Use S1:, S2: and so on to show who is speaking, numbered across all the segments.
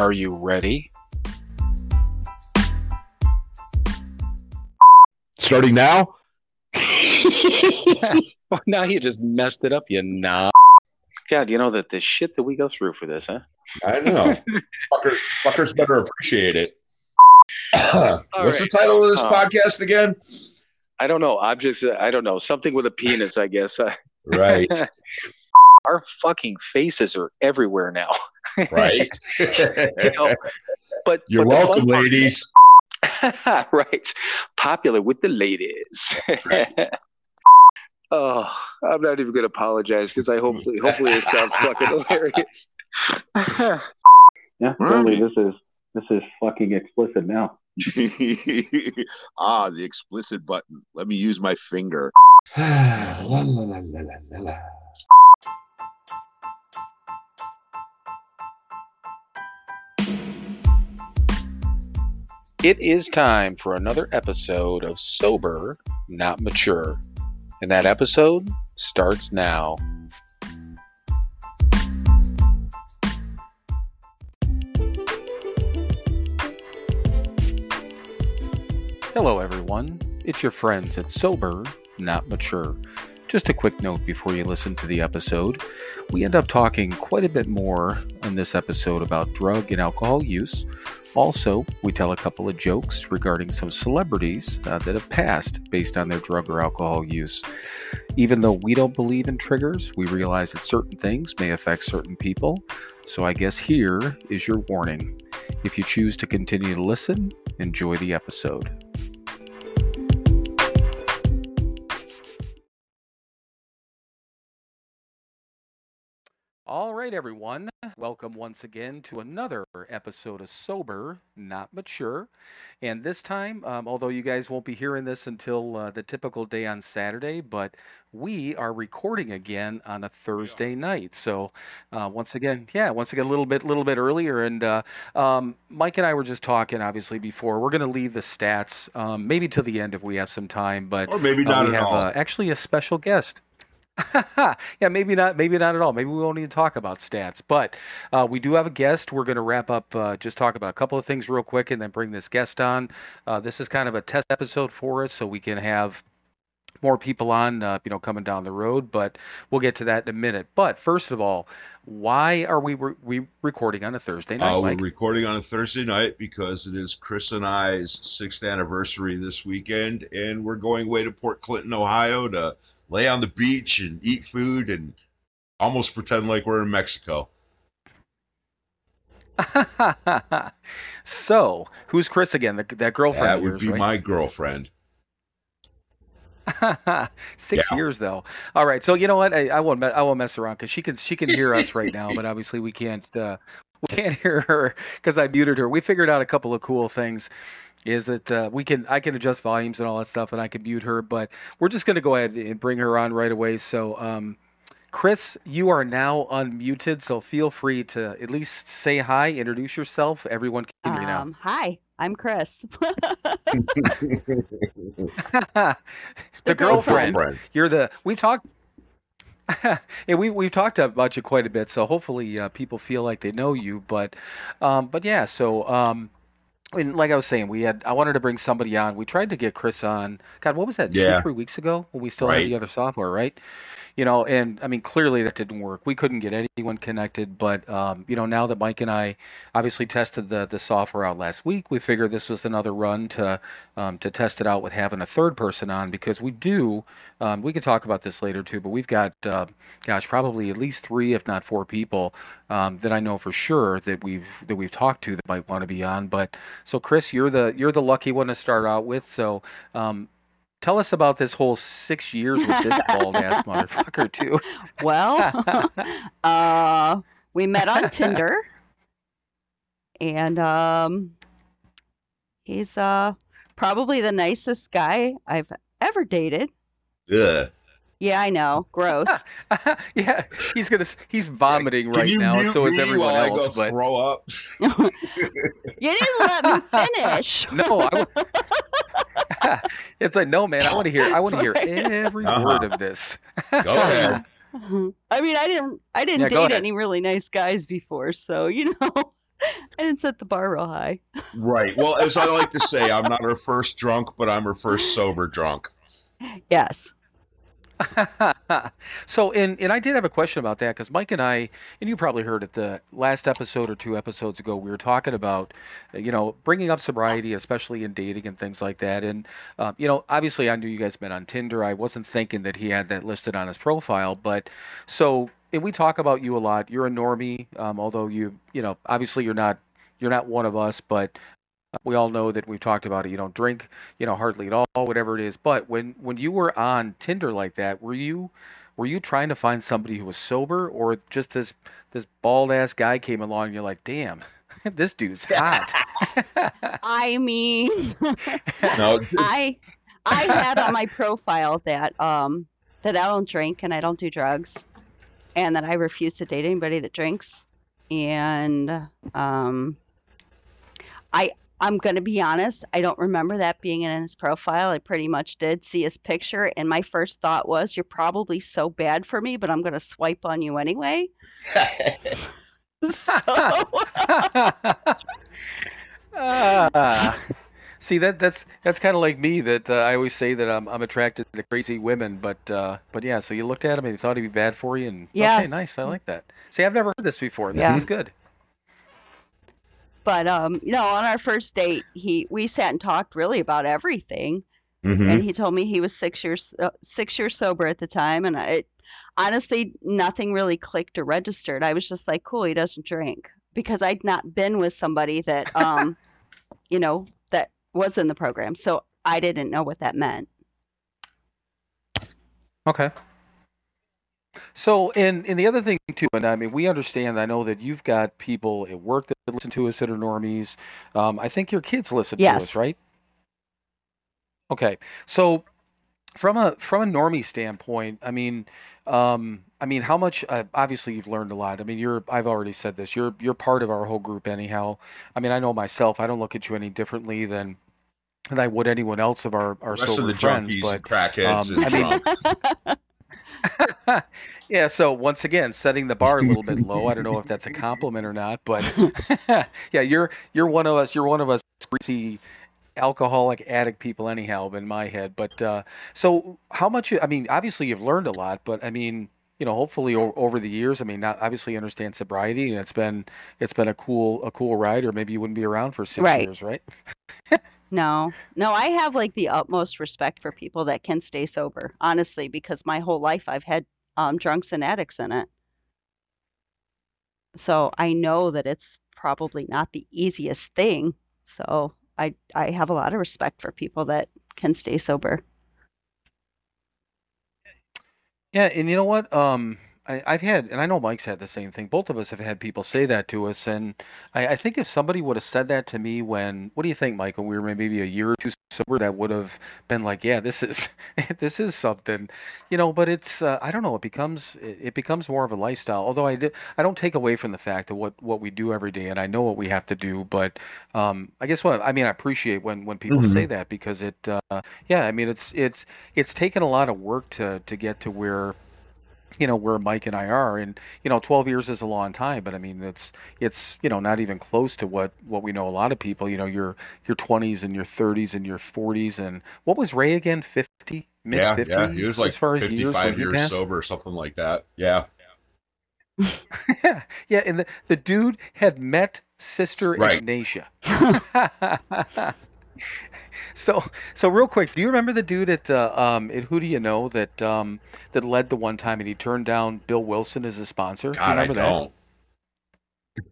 S1: Are you ready?
S2: Starting now?
S1: well, now you just messed it up, you nah. God, you know that the shit that we go through for this, huh?
S2: I know. fuckers, fuckers better appreciate it. What's
S1: right.
S2: the title of this
S1: Uh,
S2: podcast again?
S1: I don't know. Objects, I don't know. Something with a penis, I guess. Uh,
S2: Right,
S1: our fucking faces are everywhere now.
S2: right.
S1: You know, but
S2: You're
S1: but the fun
S2: welcome,
S1: part-
S2: ladies.
S1: right. Popular with the ladies. oh, I'm not even going to apologize because I hopefully, hopefully it sounds fucking hilarious.
S3: Yeah,
S2: Right.
S3: totally. This is this is fucking explicit now.
S4: ah, the explicit button. Let me use my finger.
S2: La, la, la,
S1: It is time for another episode of Sober, Not Mature. And that episode starts now. Hello, everyone. It's your friends at Sober, Not Mature. Just a quick note before you listen to the episode. We end up talking quite a bit more in this episode about drug and alcohol use. Also, we tell a couple of jokes regarding some celebrities uh, that have passed based on their drug or alcohol use. Even though we don't believe in triggers, we realize that certain things may affect certain people. So I guess here is your warning. If you choose to continue to listen, enjoy the episode. All right, everyone. Welcome once again to another episode of Sober, Not Mature. And this time, um, although you guys won't be hearing this until uh, the typical day on Saturday, but we are recording again on a Thursday night. So uh, once again, yeah, once again, a little bit, little bit earlier. And uh, um, Mike and I were just talking, obviously, before. We're going to leave the stats um, maybe to the end if we have some time, but
S2: Or maybe
S1: uh,
S2: not
S1: we
S2: at
S1: have. Uh, actually a special guest. yeah, maybe not. Maybe not at all. Maybe we won't to talk about stats. But uh, we do have a guest. We're going to wrap up, uh, just talk about a couple of things real quick, and then bring this guest on. Uh, this is kind of a test episode for us, so we can have more people on, uh, you know, coming down the road. But we'll get to that in a minute. But first of all, why are we re- we recording on a Thursday night?
S2: Uh, we're recording on a Thursday night because it is Chris and I's sixth anniversary this weekend, and we're going away to Port Clinton, Ohio to lay on the beach and eat food and almost pretend like we're in Mexico.
S1: so, who's Chris again? The, that girlfriend
S2: That would
S1: yours,
S2: be
S1: right?
S2: my girlfriend.
S1: Six
S2: Yeah.
S1: years though. All right, so you know what? I, I won't. I won't mess around because she can. She can hear us right now, but obviously we can't. Uh, we can't hear her because I muted her. We figured out a couple of cool things. Is that uh, we can? I can adjust volumes and all that stuff, and I can mute her. But we're just going to go ahead and bring her on right away. So, um, Chris, you are now unmuted. So feel free to at least say hi, introduce yourself. Everyone can hear you now.
S5: Um, hi, I'm Chris.
S1: the girlfriend.
S2: Girlfriend.
S1: You're the we talked. yeah, we we've talked about you quite a bit, so hopefully uh, people feel like they know you. But, um, but yeah, so um, and like I was saying, we had I wanted to bring somebody on. We tried to get Chris on. God, what was that?
S2: Yeah.
S1: Two three weeks ago when we still had the other software, right? You know, and I mean, clearly that didn't work. We couldn't get anyone connected. But um, you know, now that Mike and I obviously tested the the software out last week, we figured this was another run to um, to test it out with having a third person on because we do. Um, we can talk about this later too, but we've got, uh, gosh, probably at least three, if not four people um, that I know for sure that we've that we've talked to that might want to be on. But so, Chris, you're the you're the lucky one to start out with. So, um, tell us about this whole six years with this bald ass motherfucker too.
S5: well, uh, we met on Tinder, and um, he's uh, probably the nicest guy I've ever dated.
S2: Ugh.
S5: Yeah, I know, gross.
S1: yeah, he's gonna he's vomiting
S2: Can
S1: right now, and so is everyone else.
S2: I go
S1: But
S2: throw up.
S5: you didn't let me finish.
S1: no, I w- it's like no, man. I want to hear. I want to hear every
S2: Uh-huh.
S1: word of this.
S2: Go ahead.
S5: I mean, I didn't, I didn't
S1: Yeah,
S5: date any really nice guys before, so you know, I didn't set the bar real high.
S2: Right. Well, as I like to say, I'm not her first drunk, but I'm her first sober drunk.
S5: Yes.
S1: so and and I did have a question about that because Mike and I and you probably heard it the last episode or two episodes ago we were talking about uh, you know bringing up sobriety especially in dating and things like that. And um, you know obviously I knew you guys met on Tinder. I wasn't thinking that he had that listed on his profile but so and we talk about you a lot. You're a normie um, although you you know obviously you're not you're not one of us but we all know that we've talked about it. You don't drink, you know, hardly at all, whatever it is. But when when you were on Tinder like that, were you were you trying to find somebody who was sober, or just this this bald ass guy came along and you're like, damn, this dude's hot.
S5: I mean,
S2: No,
S5: I I had on my profile that um that I don't drink and I don't do drugs, and that I refuse to date anybody that drinks, and um, I I'm gonna be honest, I don't remember that being in his profile. I pretty much did see his picture, and my first thought was, "You're probably so bad for me, but I'm gonna swipe on you anyway." So,
S1: Ah. see that that's that's kind of like me that uh, I always say that I'm I'm attracted to crazy women, but uh, but yeah. So you looked at him and you thought he'd be bad for you, and
S5: Yeah.
S1: okay, nice. I like that. See, I've never heard this before. This
S5: Yeah.
S1: is good.
S5: But um, you know, on our first date, he we sat and talked really about everything.
S2: Mhm.
S5: and he told me he was six years uh, six years sober at the time and I honestly nothing really clicked or registered i was just like cool he doesn't drink because i'd not been with somebody that um you know that was in the program so i didn't know what that meant
S1: Okay. So, and and the other thing too, and I mean, we understand. I know that you've got people at work that listen to us that are normies. Um, I think your kids listen to us, right? Okay. So, from a from a normie standpoint, I mean, um, I mean, how much? Uh, obviously, you've learned a lot. I mean, you're. I've already said this. You're you're part of our whole group, anyhow. I mean, I know myself. I don't look at you any differently than than I would anyone else of our our
S2: The rest
S1: sober
S2: of the
S1: friends.
S2: junkies
S1: But
S2: and crackheads
S1: um,
S2: and
S1: I mean-
S2: drunks.
S1: yeah, so once again, setting the bar a little bit low. I don't know if that's a compliment or not, but yeah, you're you're one of us. You're one of us greasy alcoholic addict people anyhow in my head. But uh, so how much? I mean, obviously you've learned a lot, but I mean, you know, hopefully o- over the years, I mean, not obviously you understand sobriety, and it's been it's been a cool a cool ride, or maybe you wouldn't be around for six
S5: Right.
S1: years, right?
S5: No. No i have like the utmost respect for people that can stay sober honestly because my whole life i've had um drunks and addicts in it. So i know that it's probably not the easiest thing so i i have a lot of respect for people that can stay sober.
S1: Yeah, and you know what? Um, I, I've had, and I know Mike's had the same thing. Both of us have had people say that to us, and I, I think if somebody would have said that to me when, what do you think, Mike? When we were maybe a year or two sober, that would have been like, yeah, this is, this is something, you know. But it's, uh, I don't know. It becomes, it, it becomes more of a lifestyle. Although I did, I don't take away from the fact that what what we do every day, and I know what we have to do. But um, I guess what I mean, I appreciate when when people
S2: Mhm.
S1: say that because it, uh, yeah, I mean, it's it's it's taken a lot of work to to get to where you know where Mike and I are and you know 12 years is a long time but I mean it's it's you know not even close to what what we know a lot of people you know your your 20s and your 30s and your 40s and what was Ray again 50 mid
S2: yeah,
S1: 50s
S2: yeah. yeah, He was like
S1: as far as years
S2: 55
S1: he
S2: years
S1: passed
S2: sober or something like that. Yeah,
S1: yeah. yeah and the, the dude had met sister
S2: Right.
S1: Ignatia so so real quick do you remember the dude at uh, um at who do you know that um that led the one time and he turned down Bill Wilson as a sponsor do you
S2: God, I don't.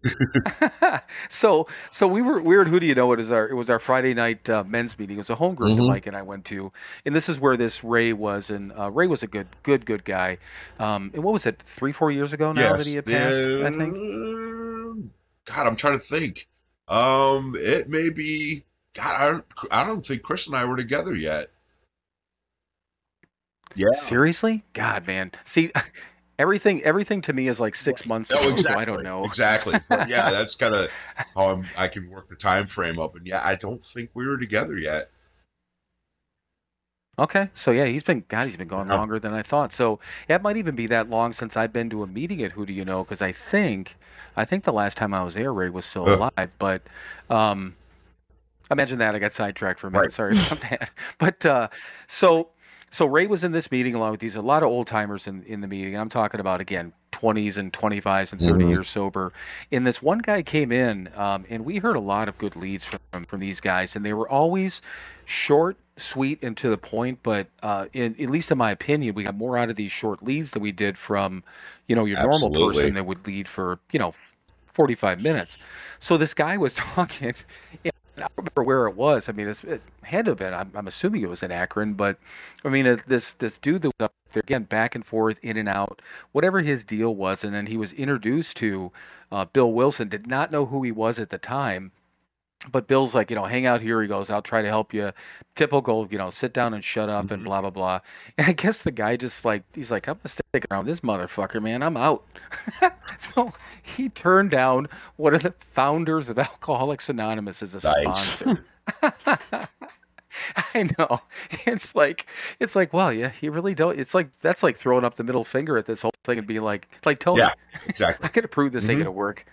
S1: so so we were weird who do you know it is our it was our friday night uh, men's meeting it was a home group that
S2: Mhm.
S1: mike and i went to and this is where this ray was and uh, ray was a good good good guy um and what was it three four years ago now that he had passed i think
S2: God, I'm trying to think. Um, it may be. God, I don't. I don't think Chris and I were together yet. Yeah.
S1: seriously god man see everything everything to me is like six months
S2: No,
S1: ago
S2: exactly.
S1: so i don't know
S2: Exactly. But yeah, that's kind of how I'm, I can work the time frame up. And yeah, I don't think we were together yet.
S1: Okay, so yeah, he's been God, he's been gone longer than I thought. So it might even be that long since I've been to a meeting at Who Do You Know? Because I think, I think the last time I was there, Ray was still
S2: Uh.
S1: alive. But um, imagine that I got sidetracked for a minute.
S2: Right.
S1: Sorry about that. But uh, so so Ray was in this meeting along with these a lot of old timers in in the meeting. I'm talking about again. 20s and 25s and 30
S2: Mhm.
S1: years sober. And this one guy came in, um, and we heard a lot of good leads from from these guys, and they were always short, sweet, and to the point. But uh, in, at least in my opinion, we got more out of these short leads than we did from, you know, your normal person that would lead for, you know, 45 minutes. So this guy was talking. and I don't remember where it was. I mean, it's, it had to have been. I'm, I'm assuming it was in Akron, but I mean, uh, this this dude that was up there again, back and forth, in and out, whatever his deal was, and then he was introduced to uh, Bill Wilson. Did not know who he was at the time, but Bill's like, you know, hang out here. He goes, I'll try to help you. Typical, you know, sit down and shut up and
S2: Mhm.
S1: blah blah blah. And I guess the guy just like he's like, I'm gonna stick around this motherfucker, man. I'm out. so he turned down one of the founders of Alcoholics Anonymous as a
S2: Nice.
S1: sponsor. I know. It's like it's like, wow, yeah, you really don't. It's like that's like throwing up the middle finger at this whole thing and being like, like Tony,
S2: Yeah. Exactly.
S1: I could prove this ain't
S2: Mhm.
S1: gonna work.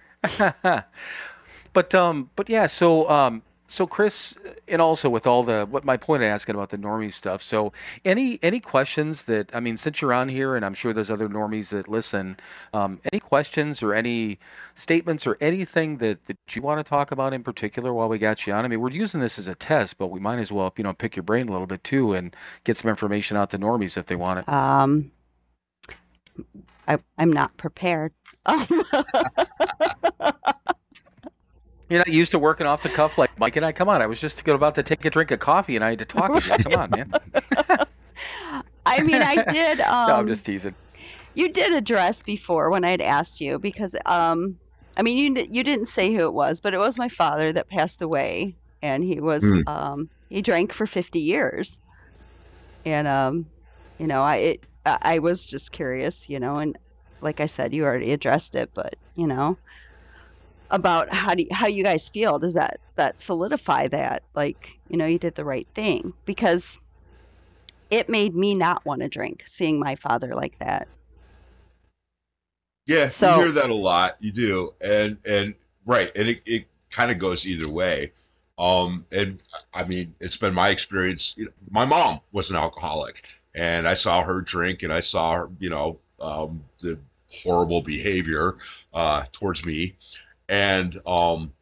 S1: But um, but yeah, so um, so Chris, and also with all the what my point of asking about the normie stuff. So any any questions that I mean, since you're on here, and I'm sure there's other normies that listen, um, any questions or any statements or anything that that you want to talk about in particular while we got you on? I mean, we're using this as a test, but we might as well you know pick your brain a little bit too and get some information out to normies if they want it.
S5: Um, I, I'm not prepared. Um,
S1: You're not used to working off the cuff like Mike and I. Come on, I was just about to take a drink of coffee and I had to talk to you. Come on, man.
S5: I mean, I did. Um,
S1: no, I'm just teasing.
S5: You did address before when I'd asked you because, um, I mean, you you didn't say who it was, but it was my father that passed away, and he was
S2: Hmm.
S5: um, he drank for 50 years, and um, you know, I it, I I was just curious, you know, and like I said, you already addressed it, but you know, about how do you, how you guys feel? Does that that solidify that, like, you know, you did the right thing because it made me not want to drink seeing my father like that.
S2: Yeah,
S5: So-
S2: you hear that a lot. You do, and and right, and it, it kind of goes either way. Um, and I mean, it's been my experience. You know, my mom was an alcoholic, and I saw her drink, and I saw her, you know, um, the horrible behavior uh, towards me, and um,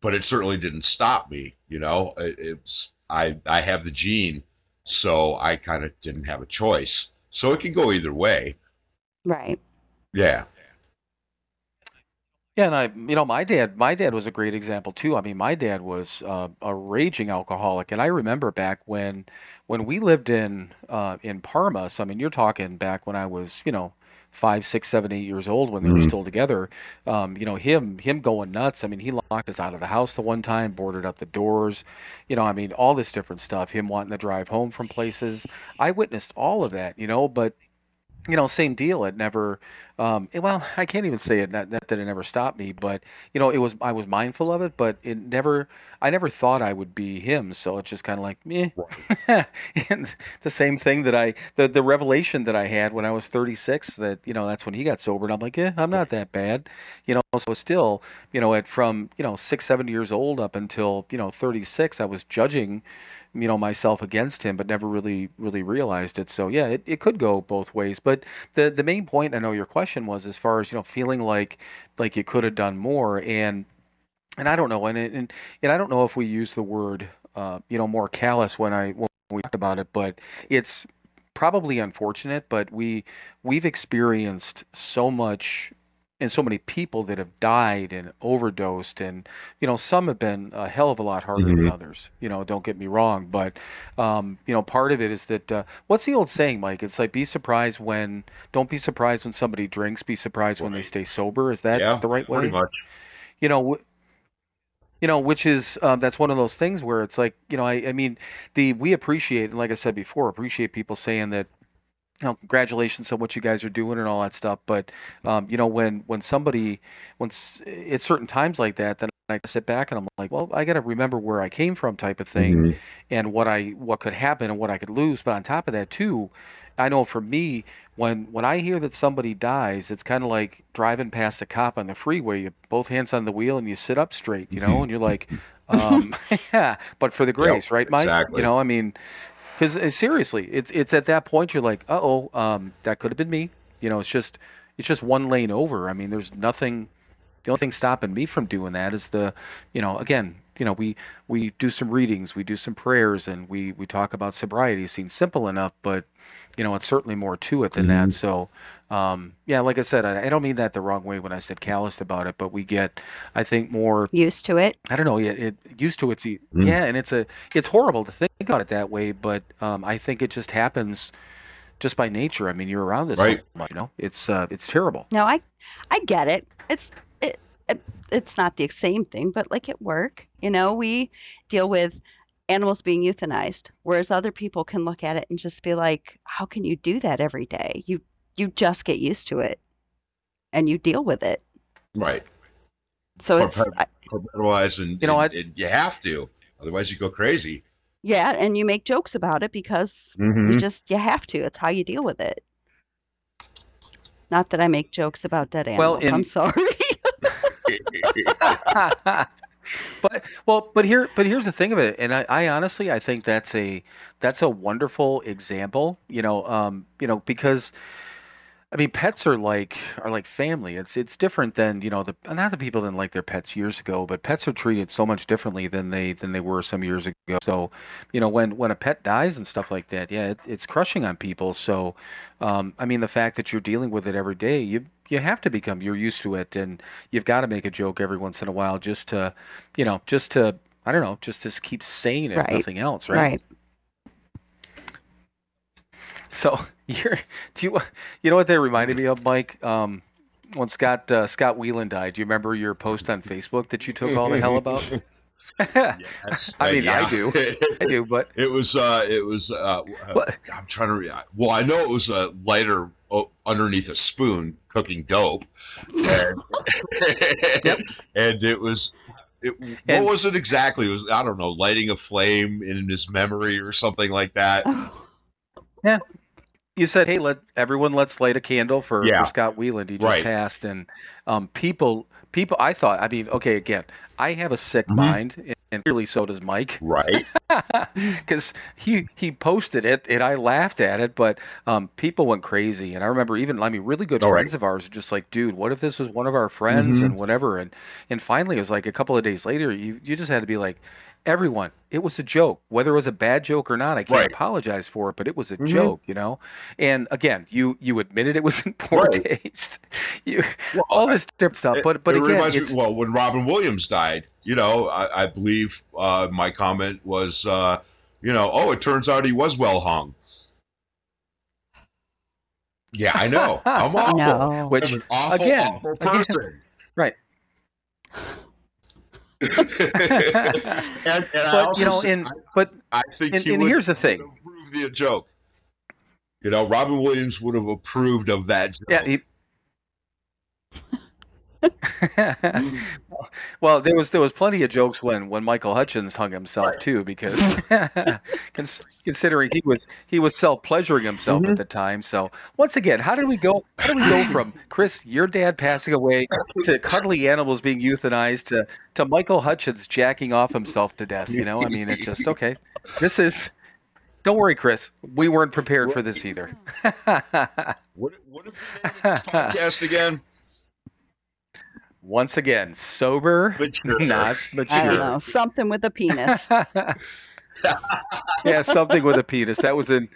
S2: but it certainly didn't stop me. You know, it, it's I I have the gene, so I kind of didn't have a choice. So it can go either way.
S5: Right.
S2: Yeah.
S1: Yeah, and I, you know, my dad, my dad was a great example too. I mean, my dad was uh, a raging alcoholic, and I remember back when, when we lived in uh, in Parma. So I mean, you're talking back when I was, you know, five, six, seven, eight years old when they were
S2: Mhm.
S1: still together. Um, you know, him him going nuts. I mean, he locked us out of the house the one time, boarded up the doors. You know, I mean, all this different stuff. Him wanting to drive home from places. I witnessed all of that. You know, but you know, same deal. It never, um, it- well, I can't even say it not, not that it never stopped me, but you know, it was I was mindful of it, but it never, I never thought I would be him. So it's just kind of like meh. and the same thing that I, the the revelation that I had when I was 36, that you know, that's when he got sober, and I'm like, yeah, I'm not that bad, you know. So still, you know, at from you know six, seven years old up until you know 36, I was judging you know myself against him but never really really realized it. So yeah it, it could go both ways. But the the main point i know your question was as far as you know feeling like like you could have done more. And and i don't know and and, and i don't know if we use the word uh, you know more callous when i when we talked about it but it's probably unfortunate but we we've experienced so much and so many people that have died and overdosed and you know some have been a hell of a lot harder than
S2: Mhm.
S1: others you know don't get me wrong but um, you know part of it is that uh, what's the old saying mike it's like be surprised when don't be surprised when somebody drinks be surprised when they stay sober is that
S2: yeah,
S1: the right way
S2: pretty much.
S1: you know wh- you know which is um, that's one of those things where it's like you know I, I mean the we appreciate and like i said before appreciate people saying that you know, congratulations on what you guys are doing and all that stuff but um, you know when when somebody when at certain times like that then I sit back and I'm like, well, I got to remember where I came from, type of thing,
S2: Mhm.
S1: and what I what could happen and what I could lose. But on top of that, too, I know for me, when when I hear that somebody dies, it's kind of like driving past a cop on the freeway. You both hands on the wheel and you sit up straight, you know, and you're like, um, yeah, but for the grace, right, Mike?
S2: exactly.
S1: You know, I mean, because seriously, it's it's at that point you're like, uh oh, um, that could have been me. You know, it's just it's just one lane over. I mean, there's nothing. The only thing stopping me from doing that is the, you know, again, you know, we we do some readings, we do some prayers, and we we talk about sobriety. It seems simple enough, but you know, it's certainly more to it than that. So, um, yeah, like I said, I, I don't mean that the wrong way when I said calloused about it, but we get, I think, more
S5: Used to it.
S1: I don't know. Yeah, it used to it's e-
S2: Mm.
S1: yeah, and it's a it's horrible to think about it that way, but um, I think it just happens just by nature. I mean, you're around this,
S2: Right.
S1: much, you know. It's uh, it's terrible.
S5: No, I I get it. It's it, it it's not the same thing, but like at work, you know, we deal with animals being euthanized, whereas other people can look at it and just be like, how can you do that every day? You you just get used to it and you deal with it.
S2: Right.
S5: So it's
S2: Compartmentalize and,
S1: You know,
S2: and,
S1: I-
S2: and you have to. Otherwise, you go crazy.
S5: yeah, and you make jokes about it because
S2: Mm-hmm.
S5: you just you have to. It's how you deal with it. Not that I make jokes about dead
S1: Well,
S5: animals.
S1: in-
S5: I'm sorry.
S1: but well, but here, but here's the thing of it, and I, I honestly, I think that's a that's a wonderful example. You know, um, you know, because I mean, pets are like are like family. It's it's different than you know the not the people didn't like their pets years ago, but pets are treated so much differently than they than they were some years ago. So, you know, when when a pet dies and stuff like that, yeah, it, it's crushing on people. So, um, I mean, the fact that you're dealing with it every day, you you have to become you're used to it, and you've got to make a joke every once in a while just to, you know, just to I don't know, just to keep saying it,
S5: Right.
S1: nothing else, right?
S5: right.
S1: So you're do you you know what they reminded me of, Mike? Um, when Scott uh, Scott Weiland died, do you remember your post on Facebook that you took all the hell about?
S2: Yes.
S1: I mean, I do. I do, but
S2: It was. Uh, it was. Uh,
S1: What?
S2: I'm trying to. Re- well, I know it was a lighter underneath a spoon cooking dope, and,
S1: Yep.
S2: and it was. It, what
S1: And-
S2: was it exactly? It was I don't know, lighting a flame in his memory or something like that.
S1: Yeah, you said, "Hey, let everyone let's light a candle for,
S2: Yeah.
S1: for Scott Weiland. He just
S2: Right.
S1: passed." And um, people, people, I thought, I mean, okay, again, I have a sick
S2: Mhm.
S1: mind, and clearly so does Mike.
S2: Right.
S1: because he he posted it and I laughed at it, but um, people went crazy. And I remember even I mean really good
S2: All right.
S1: friends of ours are just like, dude, what if this was one of our friends
S2: Mhm.
S1: and whatever. And and finally it was like a couple of days later, you you just had to be like, everyone, it was a joke, whether it was a bad joke or not. I can't
S2: Right.
S1: apologize for it, but it was a
S2: Mhm.
S1: joke, you know. And again, you you admitted it was in poor
S2: Right.
S1: taste. You
S2: Well,
S1: all this different stuff, but but
S2: it
S1: again,
S2: reminds
S1: it's
S2: me, well, when Robin Williams died, you know, I, I believe uh, my comment was, uh, you know, oh, it turns out he was well hung. Yeah, I know. I'm awful.
S5: No.
S1: which
S2: I'm an awful,
S1: again,
S2: awful
S1: again,
S2: person.
S1: right.
S2: and, and I
S1: But
S2: also
S1: you know, and but
S2: I think
S1: and,
S2: he
S1: and
S2: would,
S1: here's the thing.
S2: approve the joke. You know, Robin Williams would have approved of that joke.
S1: Yeah. He... well, there was there was plenty of jokes when when Michael Hutchence hung himself too, because cons- considering he was he was self pleasuring himself
S2: Mm-hmm.
S1: at the time. So once again, how did we go? How do we go from Chris, your dad passing away, to cuddly animals being euthanized, to to Michael Hutchence jacking off himself to death? You know, I mean, it just okay. This is. Don't worry, Chris. We weren't prepared for this either.
S2: What, what is the name of this podcast again?
S1: Once again, sober,
S2: Mature.
S1: not
S5: I
S1: mature.
S5: don't know. Something with a penis.
S1: yeah, something with a penis. That was in.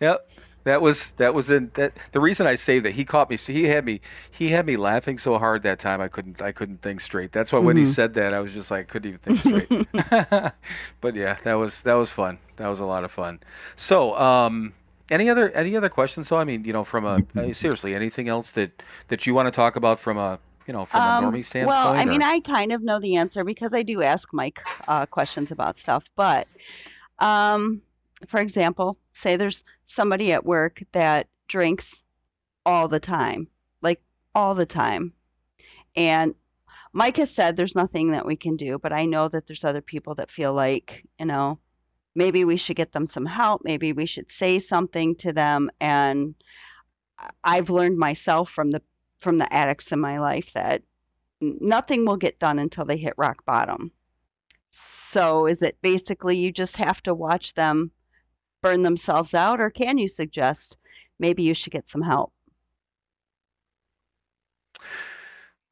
S1: Yep. That was that was in that. The reason I saved that he caught me. See, He had me. He had me laughing so hard that time. I couldn't. I couldn't think straight. That's why when he
S5: Mhm.
S1: said that, I was just like couldn't even think straight. but yeah, that was that was fun. That was a lot of fun. So, um, any other any other questions? So, I mean, you know, from a uh, seriously, anything else that that you want to talk about from a you know from a
S5: Um,
S1: normie standpoint?
S5: well, I
S1: or-
S5: mean, I kind of know the answer because I do ask Mike uh, questions about stuff. But, um, for example, say there's somebody at work that drinks all the time, like all the time. And Mike has said there's nothing that we can do, but I know that there's other people that feel like, you know, maybe we should get them some help. Maybe we should say something to them. And I've learned myself from the from the addicts in my life that nothing will get done until they hit rock bottom. So is it basically you just have to watch them burn themselves out, or can you suggest maybe you should get some help?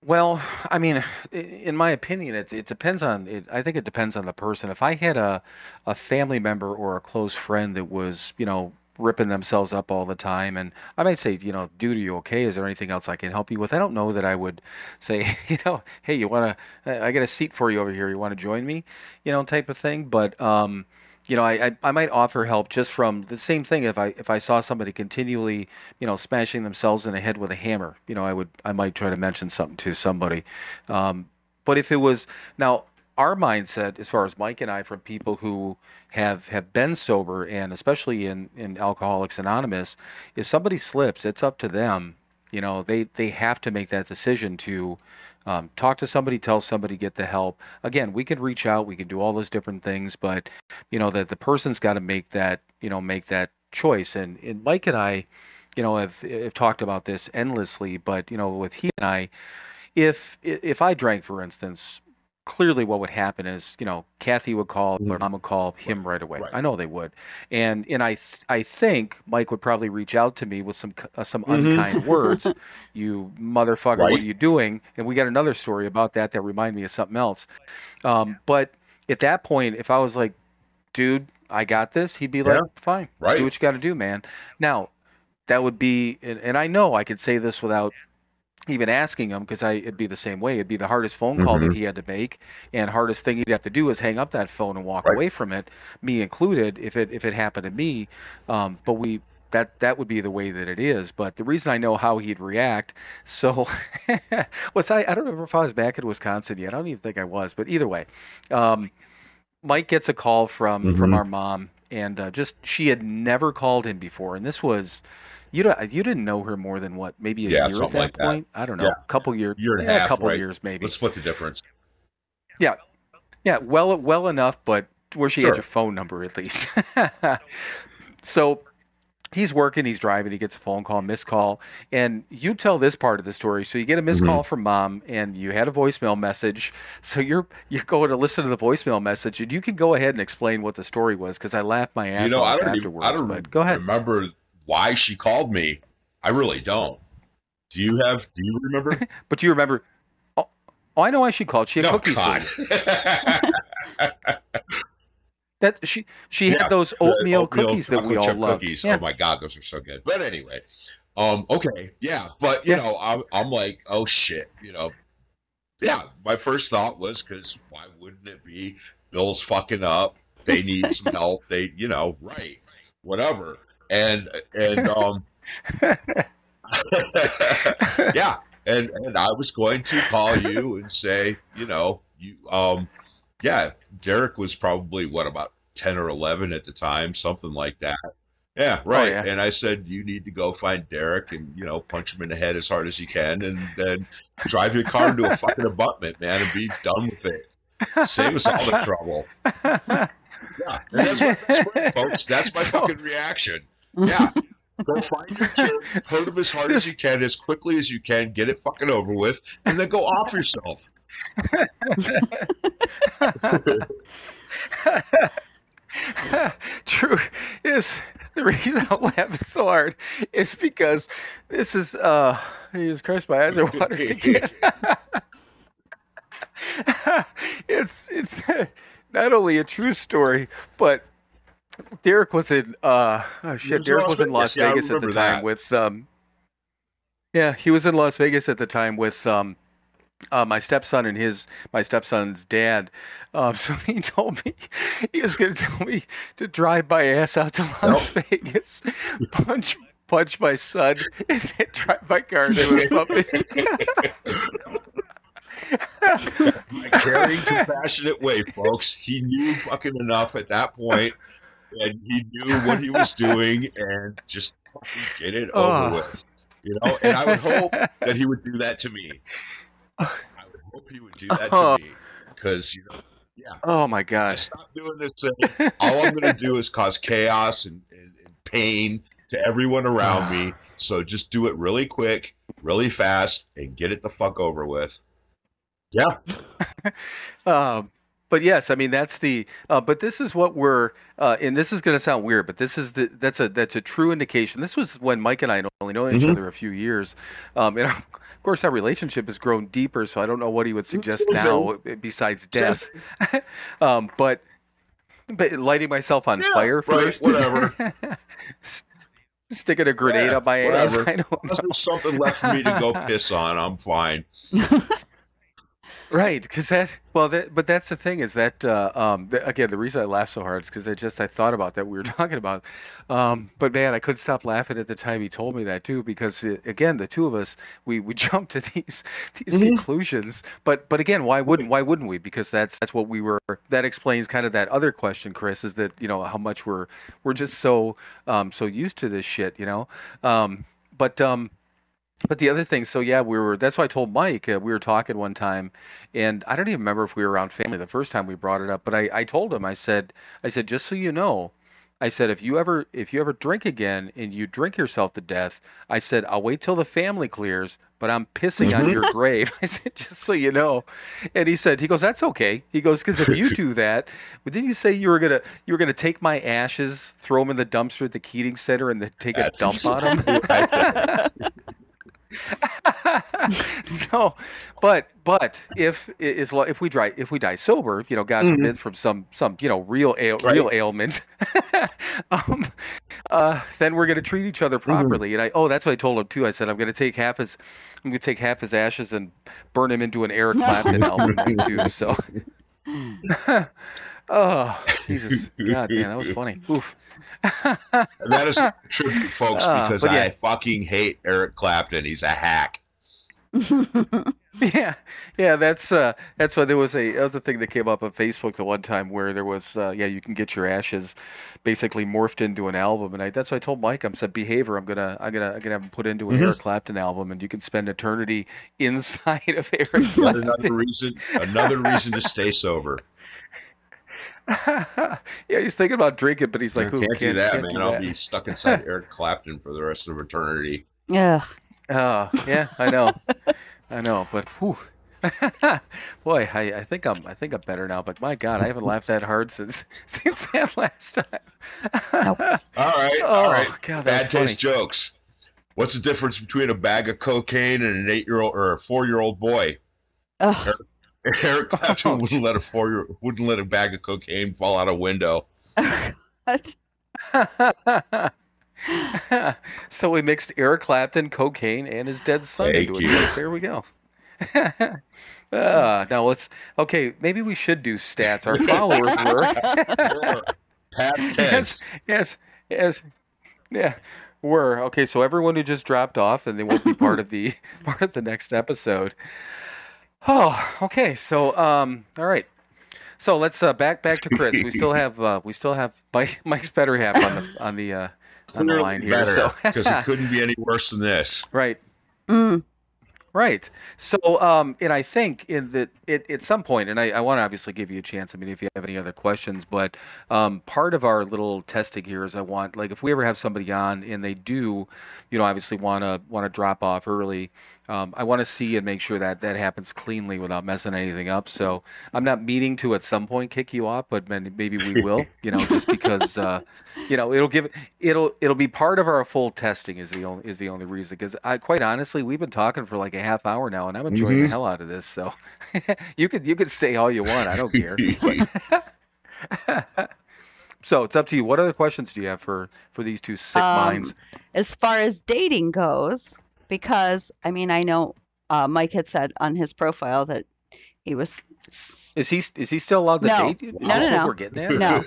S1: Well, I mean, in my opinion, it it depends on. It, I think it depends on the person. If I had a a family member or a close friend that was, you know, ripping themselves up all the time, and I might say, you know, dude, are you okay? Is there anything else I can help you with? I don't know that I would say, you know, hey, you want to? I got a seat for you over here. You want to join me? You know, type of thing. But um, you know, I, I, I might offer help just from the same thing. If I if I saw somebody continually, you know, smashing themselves in the head with a hammer, you know, I would I might try to mention something to somebody. Um, but if it was now our mindset, as far as Mike and I, from people who have have been sober and especially in in Alcoholics Anonymous, if somebody slips, it's up to them. You know, they they have to make that decision to um, talk to somebody, tell somebody, get the help. Again, we can reach out, we can do all those different things, but you know that the person's got to make that you know make that choice. And, and Mike and I, you know, have, have talked about this endlessly. But you know, with he and I, if if I drank, for instance, clearly what would happen is you know Kathy would call or mom would call him right away.
S2: Right.
S1: I know they would, and and I th- I think Mike would probably reach out to me with some uh, some
S2: Mhm.
S1: unkind words. You motherfucker,
S2: Right.
S1: what are you doing? And we got another story about that that remind me of something else. Um, but at that point, if I was like, dude, I got this, he'd be like, fine,
S2: Right.
S1: do what you got to do, man. Now that would be, and, and I know I could say this without even asking him because I it'd be the same way. It'd be the hardest phone call that he had to make, and hardest thing he'd have to do is hang up that phone and walk
S2: Right.
S1: away from it, me included. If it if it happened to me, um, but we that that would be the way that it is. But the reason I know how he'd react, so was I I don't remember if I was back in Wisconsin yet. I don't even think I was, but either way, um, Mike gets a call from from
S2: Mhm.
S1: our mom, and uh, just she had never called him before, and this was. You don't, you didn't know her more than what maybe a
S2: Yeah,
S1: year at that
S2: like that.
S1: point. I don't know,
S2: Yeah.
S1: a couple years,
S2: Year and a half,
S1: couple
S2: right.
S1: years maybe.
S2: Let's split the difference.
S1: Yeah, yeah, well, well enough, but where she
S2: Sure.
S1: had your phone number at least. so he's working, he's driving, he gets a phone call, missed call, and you tell this part of the story. So you get a missed
S2: Mhm.
S1: call from mom, and you had a voicemail message. So you're you're going to listen to the voicemail message, and you can go ahead and explain what the story was because I laughed my ass
S2: You know,
S1: off
S2: I don't even,
S1: afterwards.
S2: I don't
S1: but go ahead.
S2: remember why she called me. I really don't. Do you have? Do you remember?
S1: But do you remember? Oh, oh, I know why she called. She had
S2: no,
S1: cookies for
S2: God.
S1: you. That she she
S2: Yeah,
S1: had those
S2: The
S1: ootmeal, cookies that we all love.
S2: Cookies.
S1: Yeah.
S2: Oh my God, those are so good. But anyway, um, okay, yeah, but you
S1: Yeah.
S2: know, I'm, I'm like, oh shit, you know, yeah. My first thought was because why wouldn't it be? Bill's fucking up. They need some help. They, you know, right, whatever. And and um, yeah, and and I was going to call you and say, you know, you um, yeah, Derek was probably what about ten or eleven at the time, something like that. Yeah, right.
S1: yeah.
S2: And I said you need to go find Derek and you know punch him in the head as hard as you can, and then drive your car into a fucking abutment, man, and be done with it. Save us all the trouble. Yeah, that's, what, that's what, folks. That's my
S1: So-
S2: fucking reaction. Yeah. Go find your kid, hurt him as hard as you can, as quickly as you can, get it fucking over with, and then go off yourself.
S1: True is the reason I'm laughing so hard is because this is uh Jesus Christ, my eyes are watering again. it's it's not only a true story, but Derek was in uh oh shit,
S2: in
S1: Derek
S2: Las
S1: was in Las
S2: Vegas. Yeah,
S1: at the time
S2: that.
S1: with um yeah, he was in Las Vegas at the time with um uh, my stepson and his my stepson's dad. Um, so he told me he was going to tell me to drive my ass out to Las Vegas, punch punch my son, and then drive my car into a puppet.
S2: My caring, compassionate way, folks. He knew fucking enough at that point, and he knew what he was doing, and just fucking get it over
S1: Oh.
S2: with. You know, and I would hope that he would do that to me. I would hope he would do that
S1: Oh.
S2: to me because you know yeah.
S1: Oh my gosh.
S2: stop doing this thing. All I'm going to do is cause chaos and, and, and pain to everyone around me. So just do it really quick, really fast, and get it the fuck over with. Yeah,
S1: Um, but yes, I mean that's the. Uh, but this is what we're, uh, and this is going to sound weird, but this is the that's a that's a true indication. This was when Mike and I only known each
S2: Mhm.
S1: other a few years, um, and of course our relationship has grown deeper. So I don't know what he would suggest
S2: Okay.
S1: now uh, besides death. um, but but lighting myself on
S2: Yeah,
S1: fire
S2: right,
S1: first,
S2: whatever.
S1: S- Sticking a grenade
S2: Yeah,
S1: up my ass.
S2: whatever.
S1: I don't know.
S2: unless there's something left for me to go piss on, I'm fine.
S1: Right, because that well, that but that's the thing is that uh, um, th- again the reason I laugh so hard is because I just I thought about that we were talking about, um, but man I couldn't stop laughing at the time he told me that too because uh again the two of us we we jumped to these these
S2: Mhm.
S1: conclusions but but again why wouldn't why wouldn't we because that's that's what we were that explains kind of that other question Chris is that you know how much we're we're just so um, so used to this shit you know um, but um, but the other thing, so yeah, we were. That's why I told Mike uh, we were talking one time, and I don't even remember if we were around family the first time we brought it up. But I, I told him, I said, I said, just so you know, I said if you ever if you ever drink again and you drink yourself to death, I said I'll wait till the family clears, but I'm pissing on
S2: Mhm.
S1: your grave. I said just so you know, and he said he goes that's okay. He goes because if you do that, didn't you say you were gonna you were gonna take my ashes, throw them in the dumpster at the Keating Center, and then take
S2: That's
S1: a dump on them? so, but but if is if we die if we die sober, you know, God
S2: Mhm.
S1: forbid from some some you know real ail,
S2: Right.
S1: real ailment, um, uh, then we're going to treat each other properly. And I oh that's what I told him too. I said I'm going to take half his I'm going to take half his ashes and burn him into an Eric Clapton album too. So. Oh Jesus! God, man, that was funny. Oof.
S2: That is a tribute, folks,
S1: Uh,
S2: because
S1: yeah.
S2: I fucking hate Eric Clapton. He's a hack.
S1: Yeah, yeah, that's uh, that's why there was a that was a thing that came up on Facebook the one time where there was uh, yeah you can get your ashes basically morphed into an album and I that's why I told Mike I said behavior I'm gonna I'm gonna I'm gonna have him put into an
S2: Mhm.
S1: Eric Clapton album and you can spend eternity inside of Eric Clapton.
S2: another reason, another reason to stay sober.
S1: yeah, he's thinking about drinking, but he's like,
S2: can't,
S1: "Ooh,
S2: do that,
S1: can't
S2: man.
S1: do
S2: I'll
S1: that."
S2: be stuck inside Eric Clapton for the rest of eternity.
S5: Yeah.
S1: Oh, yeah, I know, I know, but whew. boy, I, I think I'm I think I'm better now. But my God, I haven't laughed that hard since since that last time.
S2: All right,
S1: Oh,
S2: all right.
S1: God,
S2: Bad
S1: that's funny.
S2: taste jokes. What's the difference between a bag of cocaine and an eight-year-old or a four-year-old boy?
S5: Ugh.
S2: Eric Clapton
S1: Oh,
S2: wouldn't let a four year wouldn't let a bag of cocaine fall out a window.
S1: so we mixed Eric Clapton, cocaine, and his dead son
S2: Thank
S1: into a
S2: you.
S1: joke. There we go. uh, now let's okay. Maybe we should do stats. Our followers were
S2: past
S1: yes,
S2: tense.
S1: yes, yes, yeah. Were okay. So everyone who just dropped off, then they won't be part of the part of the next episode. Oh, okay. So, um, all right. So let's uh, back back to Chris. We still have uh, we still have Mike, Mike's better half on the on the uh, on the line here. So
S2: because it couldn't be any worse than this.
S1: right.
S5: Mm.
S1: Right. So, um, and I think in that it, at some point, and I, I want to obviously give you a chance. I mean, if you have any other questions, but um, part of our little testing here is I want, like, if we ever have somebody on and they do, you know, obviously want to want to drop off early, um, I want to see and make sure that that happens cleanly without messing anything up. So I'm not meaning to at some point kick you off, but maybe we will, you know, just because, uh, you know, it'll give it'll it'll be part of our full testing is the only is the only reason because I quite honestly we've been talking for like a half hour now and I'm enjoying the
S2: Mhm.
S1: hell out of this. So you could you could say all you want, I don't care. so it's up to you. What other questions do you have for for these two sick
S5: Um,
S1: minds?
S5: As far as dating goes, because I mean, I know uh, Mike had said on his profile that he was
S1: Is he is he still allowed to
S5: no.
S1: date? Is
S5: No,
S1: this
S5: no,
S1: what
S5: no.
S1: we're getting at?
S5: no,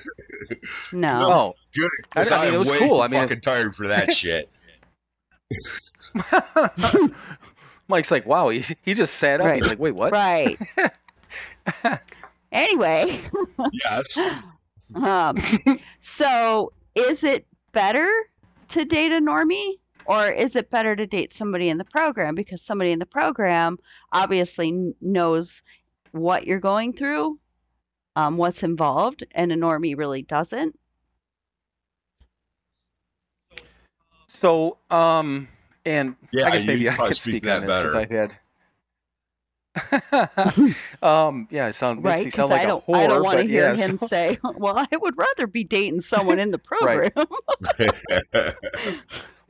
S5: no.
S1: Oh,
S2: Good.
S1: I-
S2: 'cause
S1: I mean, it
S2: am
S1: was
S2: way
S1: cool. I mean, it-
S2: fucking tired for that shit.
S1: Mike's like, wow, he, he just sat up. He's like, wait, what?
S5: Right. anyway,
S2: Yes.
S5: um, so is it better to date a normie Or is it better to date somebody in the program because somebody in the program obviously knows what you're going through, um, what's involved, and a normie really doesn't?
S1: So, um, and
S2: Yeah,
S1: I guess maybe I could
S2: speak
S1: speak
S2: that
S1: on this because
S2: better.
S1: I've had. um, yeah, it sounds makes
S5: right?
S1: me sound like
S5: I
S1: a
S5: don't,
S1: whore,
S5: I don't want to
S1: but
S5: hear
S1: yeah,
S5: him
S1: so-
S5: say, "Well, I would rather be dating someone in the program."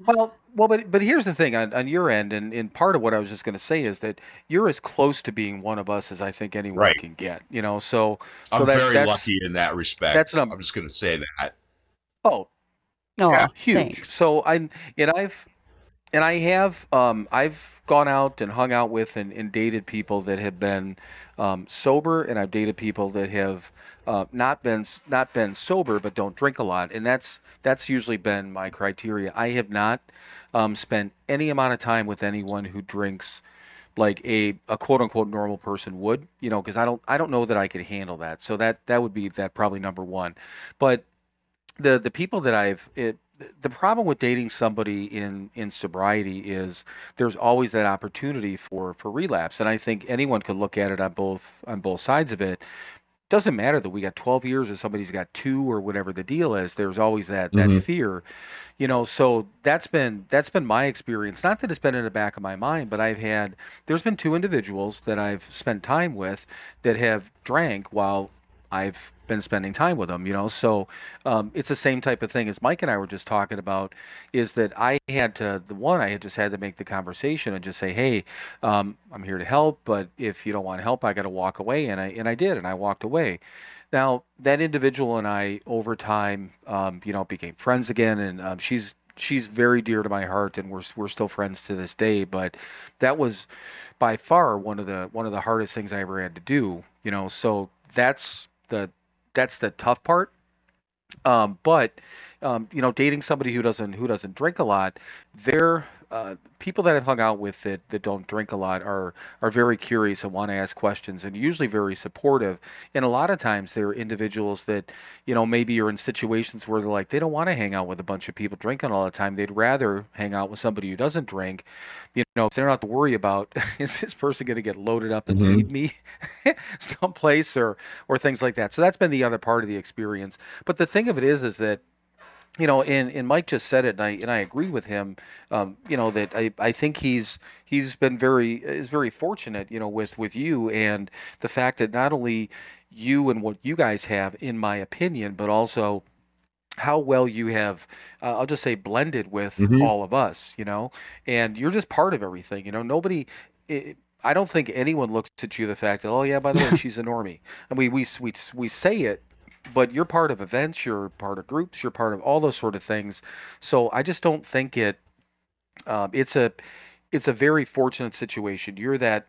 S1: Well, well, but but here's the thing on, on your end, and, and part of what I was just going to say is that you're as close to being one of us as I think anyone
S2: Right.
S1: can get. You know, so um, so
S2: I'm
S1: that,
S2: very
S1: that's
S2: lucky in that respect.
S1: that's num-
S2: I'm just going to say that.
S1: oh
S5: oh,
S2: Yeah,
S1: huge.
S5: thanks.
S1: So I and I've and I have um, I've gone out and hung out with and, and dated people that have been um, sober, and I've dated people that have uh, not been not been sober but don't drink a lot, and that's that's usually been my criteria. I have not um, spent any amount of time with anyone who drinks like a, a quote unquote normal person would, you know, because I don't I don't know that I could handle that. So that that would be that probably number one. But the the people that I've it, the problem with dating somebody in in sobriety is there's always that opportunity for for relapse, and I think anyone could look at it on both on both sides of it. Doesn't matter that we got 12 years or somebody's got two or whatever the deal is. There's always that that
S2: Mhm.
S1: fear, you know. So that's been that's been my experience. Not that it's been in the back of my mind, but I've had there's been two individuals that I've spent time with that have drank while I've been spending time with them, you know. So um, it's the same type of thing as Mike and I were just talking about. Is that I had to the one I had just had to make the conversation and just say, hey, um, I'm here to help, but if you don't want help, I got to walk away, and I and I did, and I walked away. Now that individual and I, over time, um, you know, became friends again, and um, she's she's very dear to my heart, and we're we're still friends to this day. But that was by far one of the one of the hardest things I ever had to do, you know. So that's the that's the tough part. Um, but um, you know, dating somebody who doesn't who doesn't drink a lot, they're uh, people that I've hung out with that, that don't drink a lot are are very curious and want to ask questions and usually very supportive. And a lot of times they're individuals that you know maybe are in situations where they're like they don't want to hang out with a bunch of people drinking all the time. They'd rather hang out with somebody who doesn't drink. You know, so they don't have to worry about is this person going to get loaded up and
S2: Mhm.
S1: leave me someplace or or things like that. So that's been the other part of the experience. But the thing of it is, is that you know, and, and Mike just said it, and I and I agree with him. Um, you know that I, I think he's he's been very is very fortunate, you know, with with you and the fact that not only you and what you guys have, in my opinion, but also how well you have uh, I'll just say blended with
S2: Mhm.
S1: all of us, you know, and you're just part of everything. You know, nobody. It, I don't think anyone looks at you the fact that oh yeah by the way she's a normie and we we we we say it but you're part of events, you're part of groups, you're part of all those sort of things. So I just don't think it. Um, it's a, it's a very fortunate situation. You're that.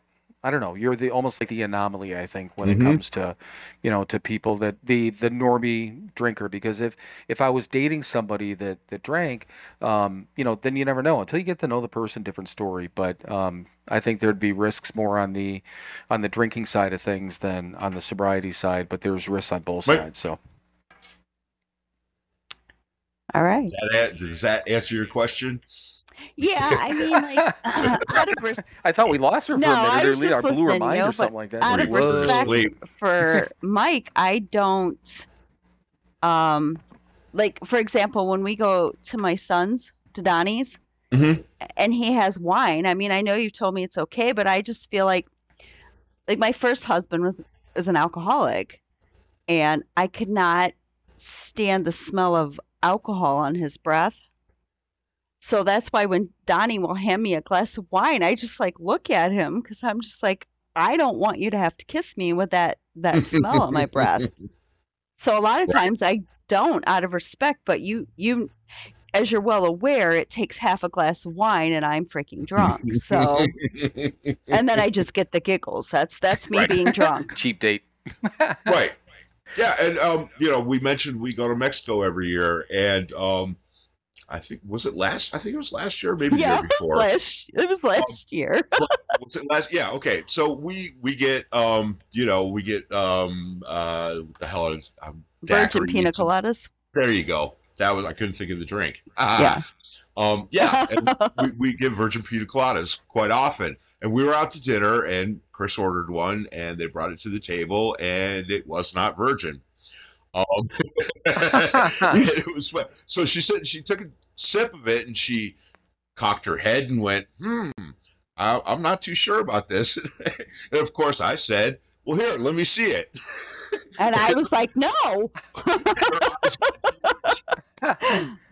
S1: I don't know. You're the almost like the anomaly. I think when it
S2: Mhm.
S1: comes to, you know, to people that the the normie drinker. Because if if I was dating somebody that that drank, um, you know, then you never know until you get to know the person. Different story. But um, I think there'd be risks more on the on the drinking side of things than on the sobriety side. But there's risks on both
S2: Right.
S1: sides. So.
S5: All right.
S2: That, does that answer your question?
S5: Yeah, I mean, like, uh, out of res-
S1: I thought we lost her for
S5: No,
S1: a
S5: I
S1: minute, or
S5: was
S1: at
S5: just
S1: I blew her
S5: listening,
S1: mind
S5: no,
S1: or something like that.
S5: out of
S1: was.
S5: respect for Mike, I don't um like for example when we go to my son's to Donnie's
S2: Mhm.
S5: and he has wine. I mean, I know you've told me it's okay, but I just feel like like my first husband was is an alcoholic and I could not stand the smell of alcohol on his breath. So that's why when Donnie will hand me a glass of wine, I just like look at him because I'm just like, I don't want you to have to kiss me with that that smell on my breath. So a lot of times I don't out of respect, but you you as you're well aware, it takes half a glass of wine and I'm freaking drunk. So and then I just get the giggles. That's that's me
S2: Right.
S5: being drunk.
S1: Cheap date.
S2: right. Yeah, and um, you know, we mentioned we go to Mexico every year, and um, I think was it last? I think it was last year, maybe the year before.
S5: Last, it was last year.
S2: was it last? Yeah, okay. So we we get um, you know, we get um, uh, what the hell is um,
S5: Virgin pina coladas.
S2: There you go. that was I couldn't think of the drink.
S5: Yeah.
S2: um, yeah. And we, we give virgin pina coladas quite often, and we were out to dinner, and Chris ordered one, and they brought it to the table, and it was not virgin. Um, it was so she said she took a sip of it, and she cocked her head and went, "Hmm, I, I'm not too sure about this." and of course, I said, "Well, here, let me see it."
S5: And I was like, no.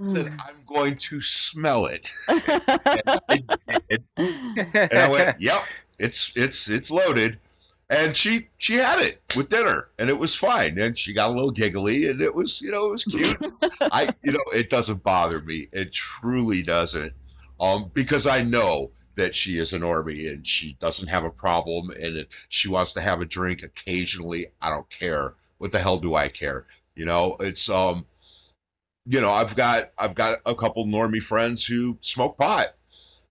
S2: said, I'm going to smell it. And I. And I went, Yep, it's it's it's loaded. And she she had it with dinner and it was fine. And she got a little giggly and it was, you know, it was cute. I you know, it doesn't bother me. It truly doesn't. Um, because I know that she is a normie and she doesn't have a problem and if she wants to have a drink occasionally, I don't care. What the hell do I care? You know, it's um you know, I've got I've got a couple normie friends who smoke pot,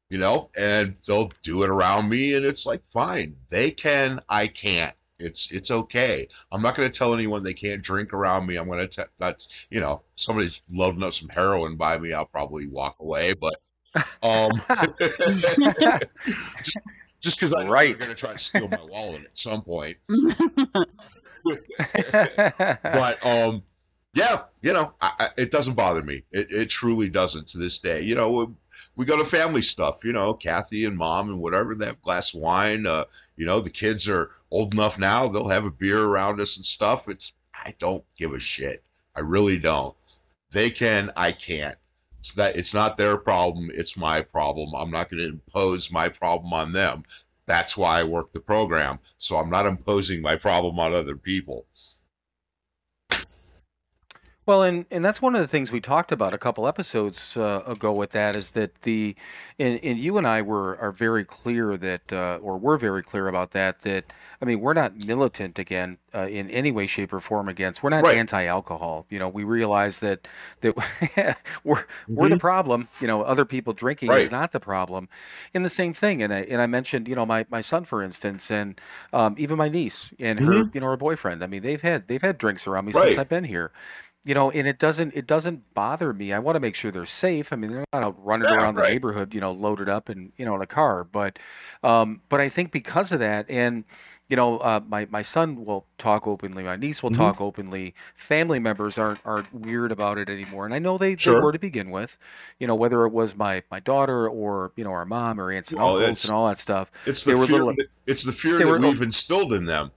S2: you know, and they'll do it around me, and it's like fine. They can, I can't. It's it's okay. I'm not going to tell anyone they can't drink around me. I'm going to tell. that's you know somebody's loading up some heroin by me. I'll probably walk away, but um, just just because I'm
S1: Right.
S2: going to try to steal my wallet at some point. but um yeah you know I, I, it doesn't bother me it, it truly doesn't to this day you know we, go to family stuff you know kathy and mom and whatever they have glass of wine uh you know the kids are old enough now they'll have a beer around us and stuff. It's i don't give a shit. I really don't. They can i can't. It's that it's not their problem it's my problem. I'm not going to impose my problem on them. That's why i work the program. So i'm not imposing my problem on other people
S1: Well, and and that's one of the things we talked about a couple episodes uh, ago with that is that the and, and you and I were are very clear that uh, or we're very clear about that that I mean we're not militant again uh, in any way shape or form against we're not
S2: Right.
S1: anti-alcohol. You know we realize that that we're we're the problem. You know other people drinking is
S2: Mm-hmm.
S1: Not the problem. And the same thing and I and I mentioned you know my my son for instance and um, even my niece and her you know her boyfriend. I mean they've had they've had drinks around me since
S2: Mm-hmm.
S1: I've been here you know and it doesn't it doesn't bother me. I want to make sure they're safe. I mean they're not out running
S2: Yeah,
S1: around the neighborhood you know loaded up and you know in a car but um but i think because of that and you know uh, my my son will talk openly my niece will
S2: Mhm.
S1: talk openly. Family members aren't aren't weird about it anymore and i know they, they were to begin with you know whether it was my my daughter or you know our mom or aunts and
S2: Well,
S1: uncles and all that stuff.
S2: It's
S1: They
S2: the
S1: were
S2: fear.
S1: little-
S2: that- it's the fear that
S1: were-
S2: we've instilled in them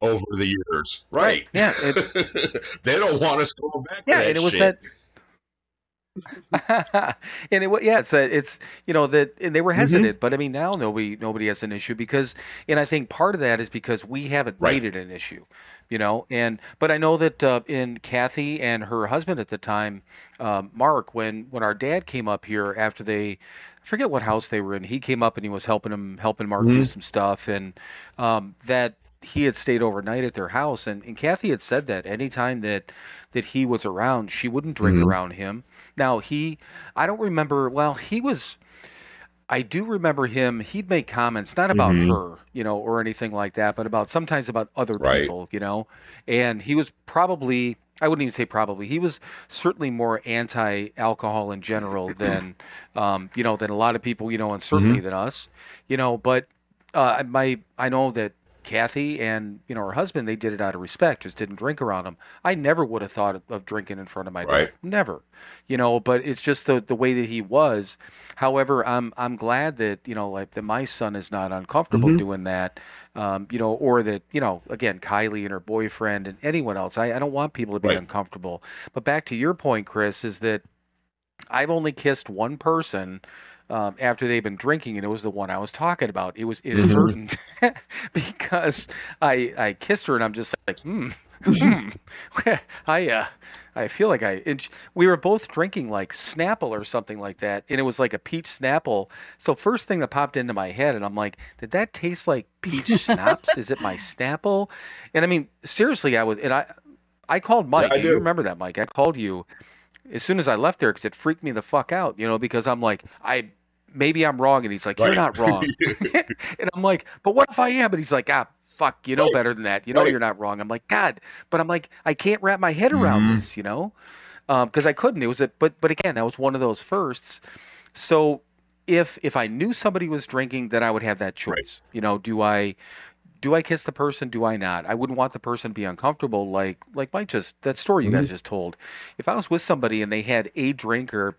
S2: over the years, right?
S1: yeah it,
S2: they don't want us going back.
S1: yeah
S2: to that
S1: and it was
S2: shit.
S1: that and it wa- yeah it's a, it's you know that and they were
S2: Mm-hmm.
S1: hesitant but i mean now nobody nobody has an issue because and i think part of that is because we haven't
S2: Right.
S1: made it an issue you know and but i know that uh, in kathy and her husband at the time um, mark when when our dad came up here after they I forget what house they were in he came up and he was helping him helping mark do
S2: Mhm.
S1: some stuff and um, that he had stayed overnight at their house and, and kathy had said that anytime that that he was around she wouldn't drink
S2: Mhm.
S1: around him now he i don't remember well he was I do remember him. He'd make comments not about
S2: Mhm.
S1: her, you know, or anything like that, but about sometimes about other
S2: Right.
S1: people, you know. And he was probably, I wouldn't even say probably, he was certainly more anti-alcohol in general than, um, you know, than a lot of people, you know, and certainly than us, you know. But uh, my, I know that Kathy and you know her husband, they did it out of respect, just didn't drink around him. I never would have thought of, of drinking in front of my dad, never, you know. But it's just the the way that he was. However, I'm I'm glad that you know like that my son is not uncomfortable
S2: Mhm.
S1: doing that, um, you know, or that you know again Kylie and her boyfriend and anyone else. I, I don't want people to be
S2: Right.
S1: uncomfortable. But back to your point, Chris, is that I've only kissed one person um, after they've been drinking, and it was the one I was talking about. It was
S2: Mm-hmm.
S1: inadvertent because I I kissed her, and I'm just like, hmm, hmm. I uh, I feel like I. And we were both drinking like Snapple or something like that, and it was like a peach Snapple. So first thing that popped into my head, and I'm like, did that taste like peach schnapps? Is it my Snapple? And I mean, seriously, I was, and I. I called Mike.
S2: I
S1: and you remember that, Mike? I called you as soon as I left there because it freaked me the fuck out, you know, because I'm like, I maybe I'm wrong, and he's like, you're not wrong, and I'm like, but what if I am? And he's like, ah, fuck, you know
S2: Right.
S1: better than that, you know
S2: Right.
S1: you're not wrong. I'm like, God, but I'm like, I can't wrap my head around
S2: Mhm.
S1: this, you know. because I couldn't. It was a but but again, that was one of those firsts. So if if I knew somebody was drinking, then I would have that choice. You know, do I do I kiss the person? Do I not? I wouldn't want the person to be uncomfortable, like like Mike just that story you guys just told. If I was with somebody and they had a drink or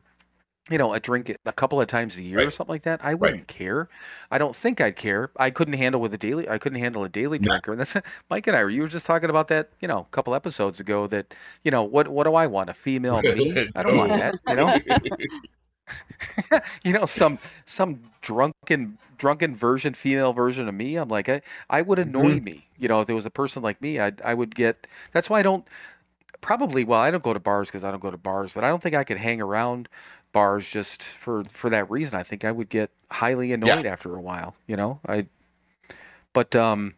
S1: you know, a drink a couple of times a year or something like that, I wouldn't care. I don't think I'd care. I couldn't handle with a daily. I couldn't handle a daily
S2: No.
S1: drinker. And that's Mike and I. You were just talking about that, you know, a couple episodes ago. That you know, what what do I want? A female me? I don't want that. You know, you know, some some drunken drunken version, female version of me. I'm like, I I would annoy mm-hmm. me. You know, if there was a person like me, I I would get. That's why I don't. Probably, well, I don't go to bars because I don't go to bars, but I don't think I could hang around bars just for for that reason. I think I would get highly annoyed after a while. You know, I. But um,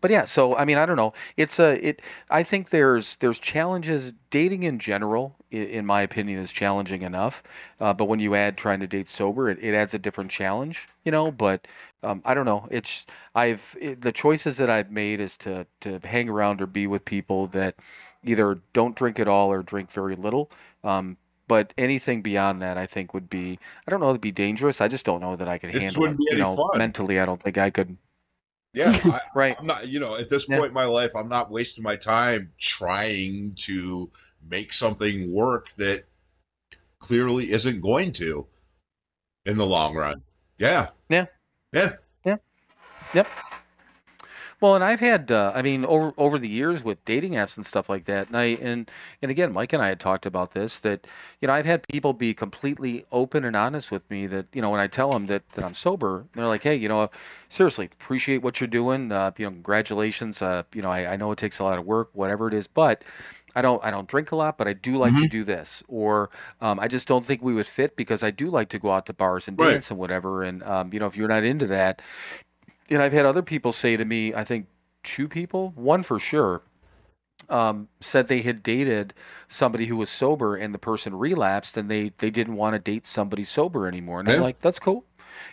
S1: but yeah. So I mean, I don't know. It's a it. I think there's there's challenges. Dating in general, in my opinion, is challenging enough. Uh, but when you add trying to date sober, it, it adds a different challenge. You know, but um, I don't know. It's I've it, the choices that I've made is to to hang around or be with people that either don't drink at all or drink very little. Um, but anything beyond that, I think would be I don't know, it'd be dangerous. I just don't know that I could
S2: It
S1: handle it. You know,
S2: fun.
S1: mentally, I don't think I could.
S2: Yeah, I,
S1: Right.
S2: I'm not. You know, at this
S1: Yeah.
S2: point in my life, I'm not wasting my time trying to make something work that clearly isn't going to in the long run. Yeah.
S1: Yeah.
S2: Yeah.
S1: Well, and I've had, uh, I mean, over over the years with dating apps and stuff like that, and I and and again, Mike and I had talked about this that you know I've had people be completely open and honest with me that you know when I tell them that, that I'm sober, they're like, hey, you know, seriously, appreciate what you're doing, uh, you know, congratulations, uh, you know, I, I know it takes a lot of work, whatever it is, but I don't I don't drink a lot, but I do like to do this, or um, I just don't think we would fit because I do like to go out to bars and
S2: Right.
S1: dance and whatever, and um, you know, if you're not into that and I've had other people say to me, I think two people, one for sure, um, said they had dated somebody who was sober and the person relapsed and they, they didn't want to date somebody sober anymore. And I'm like, that's cool.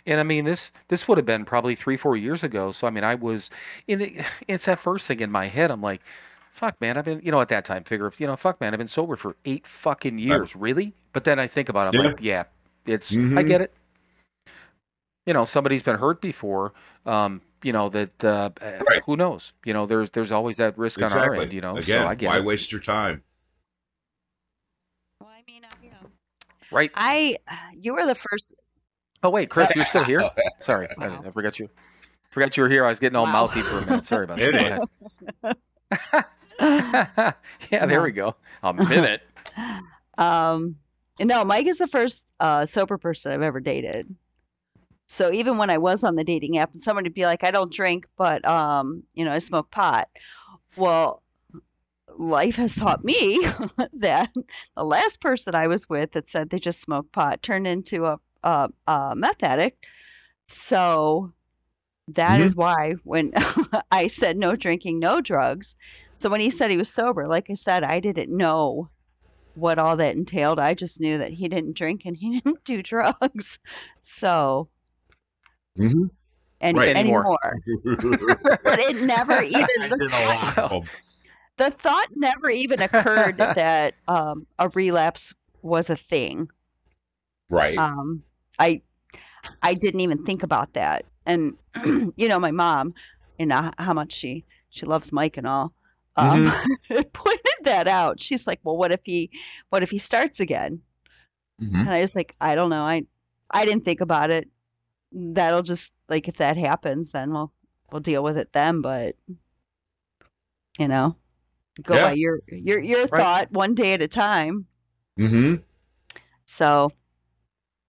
S1: And I mean, this this would have been probably three, four years ago. So I mean, I was in the, it's that first thing in my head. I'm like, fuck, man, I've been, you know, at that time, figure, you know, fuck, man, I've been sober for eight fucking years, really. But then I think about it, I'm
S2: Yeah.
S1: like, yeah, it's, I
S2: Mhm.
S1: get it you know somebody's been hurt before um you know that uh
S2: Right.
S1: who knows you know there's there's always that risk on our end you know
S2: Again,
S1: so i get
S2: why
S1: it
S2: waste your time?
S5: Well, I mean, uh, you know,
S1: right
S5: I you were the first.
S1: oh wait chris you're still here sorry I,
S5: Wow.
S1: I forgot you forgot you were here i was getting all
S5: Wow.
S1: mouthy for a minute sorry about that Go ahead. yeah there we go a minute
S5: Um, no, Mike is the first uh, sober person I've ever dated. So even when I was on the dating app, and someone would be like, "I don't drink, but um, you know, I smoke pot." Well, life has taught me that the last person I was with that said they just smoked pot turned into a a, a meth addict. So that is why when I said no drinking, no drugs. So when he said he was sober, like I said, I didn't know what all that entailed. I just knew that he didn't drink and he didn't do drugs. So
S2: Mhm.
S5: and
S2: Right.
S1: Anymore.
S5: anymore. But it never even
S2: I did a lot of 'em.
S5: the thought never even occurred that um, a relapse was a thing.
S2: Right.
S5: Um, I I didn't even think about that. And you know, my mom, you know how much she she loves Mike and all, um, pointed that out. She's like, "Well, what if he what if he starts again?"
S2: Mhm.
S5: And I was like, "I don't know. I I didn't think about it. That'll just like if that happens, then we'll we'll deal with it then. But you know, go
S2: Yeah.
S5: by your your your
S1: Right.
S5: thought one day at a time."
S2: hmm
S5: So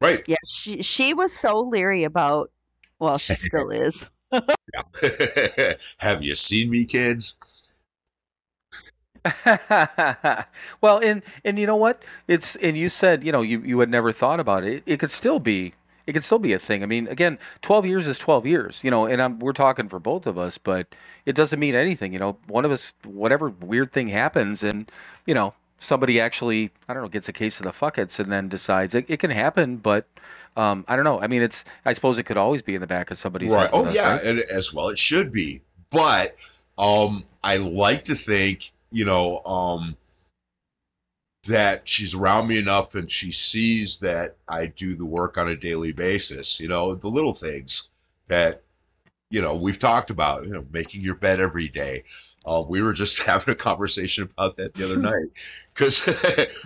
S2: Right.
S5: yeah, she she was so leery about. Well, she still is.
S2: Have you seen me, kids?
S1: well, and and you know what? It's and you said you know you you had never thought about it. It could still be it could still be a thing. I mean, again, twelve years is twelve years. You know, and I'm, we're talking for both of us, but it doesn't mean anything. You know, one of us, whatever weird thing happens, and you know somebody actually I don't know gets a case of the fuckets and then decides it, it can happen, but. Um, I don't know. I mean, it's. I suppose it could always be in the back of somebody's
S2: right. Oh
S1: us,
S2: yeah,
S1: right?
S2: and as well it should be. But um, I like to think, you know, um, that she's around me enough and she sees that I do the work on a daily basis. You know, the little things that you know we've talked about. You know, making your bed every day. Uh, we were just having a conversation about that the other night because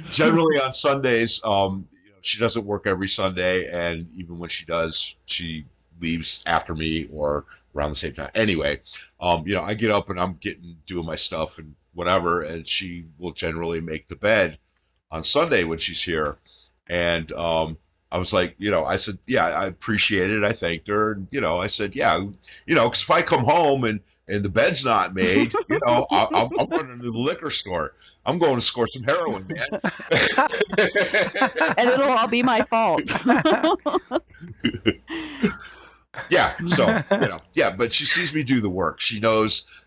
S2: generally on Sundays, um, you know, she doesn't work every Sunday, and even when she does, she leaves after me or around the same time. Anyway, um, you know, I get up and I'm getting doing my stuff and whatever, and she will generally make the bed on Sunday when she's here. And um, I was like, you know, I said, yeah, I appreciate it. I thanked her. And, you know, I said, yeah, you know, because if I come home and and the bed's not made, you know, I'll, I'll, I'm running to the liquor store. I'm going to score some heroin, man.
S5: and it'll all be my fault.
S2: yeah. So, you know, yeah, but she sees me do the work. She knows,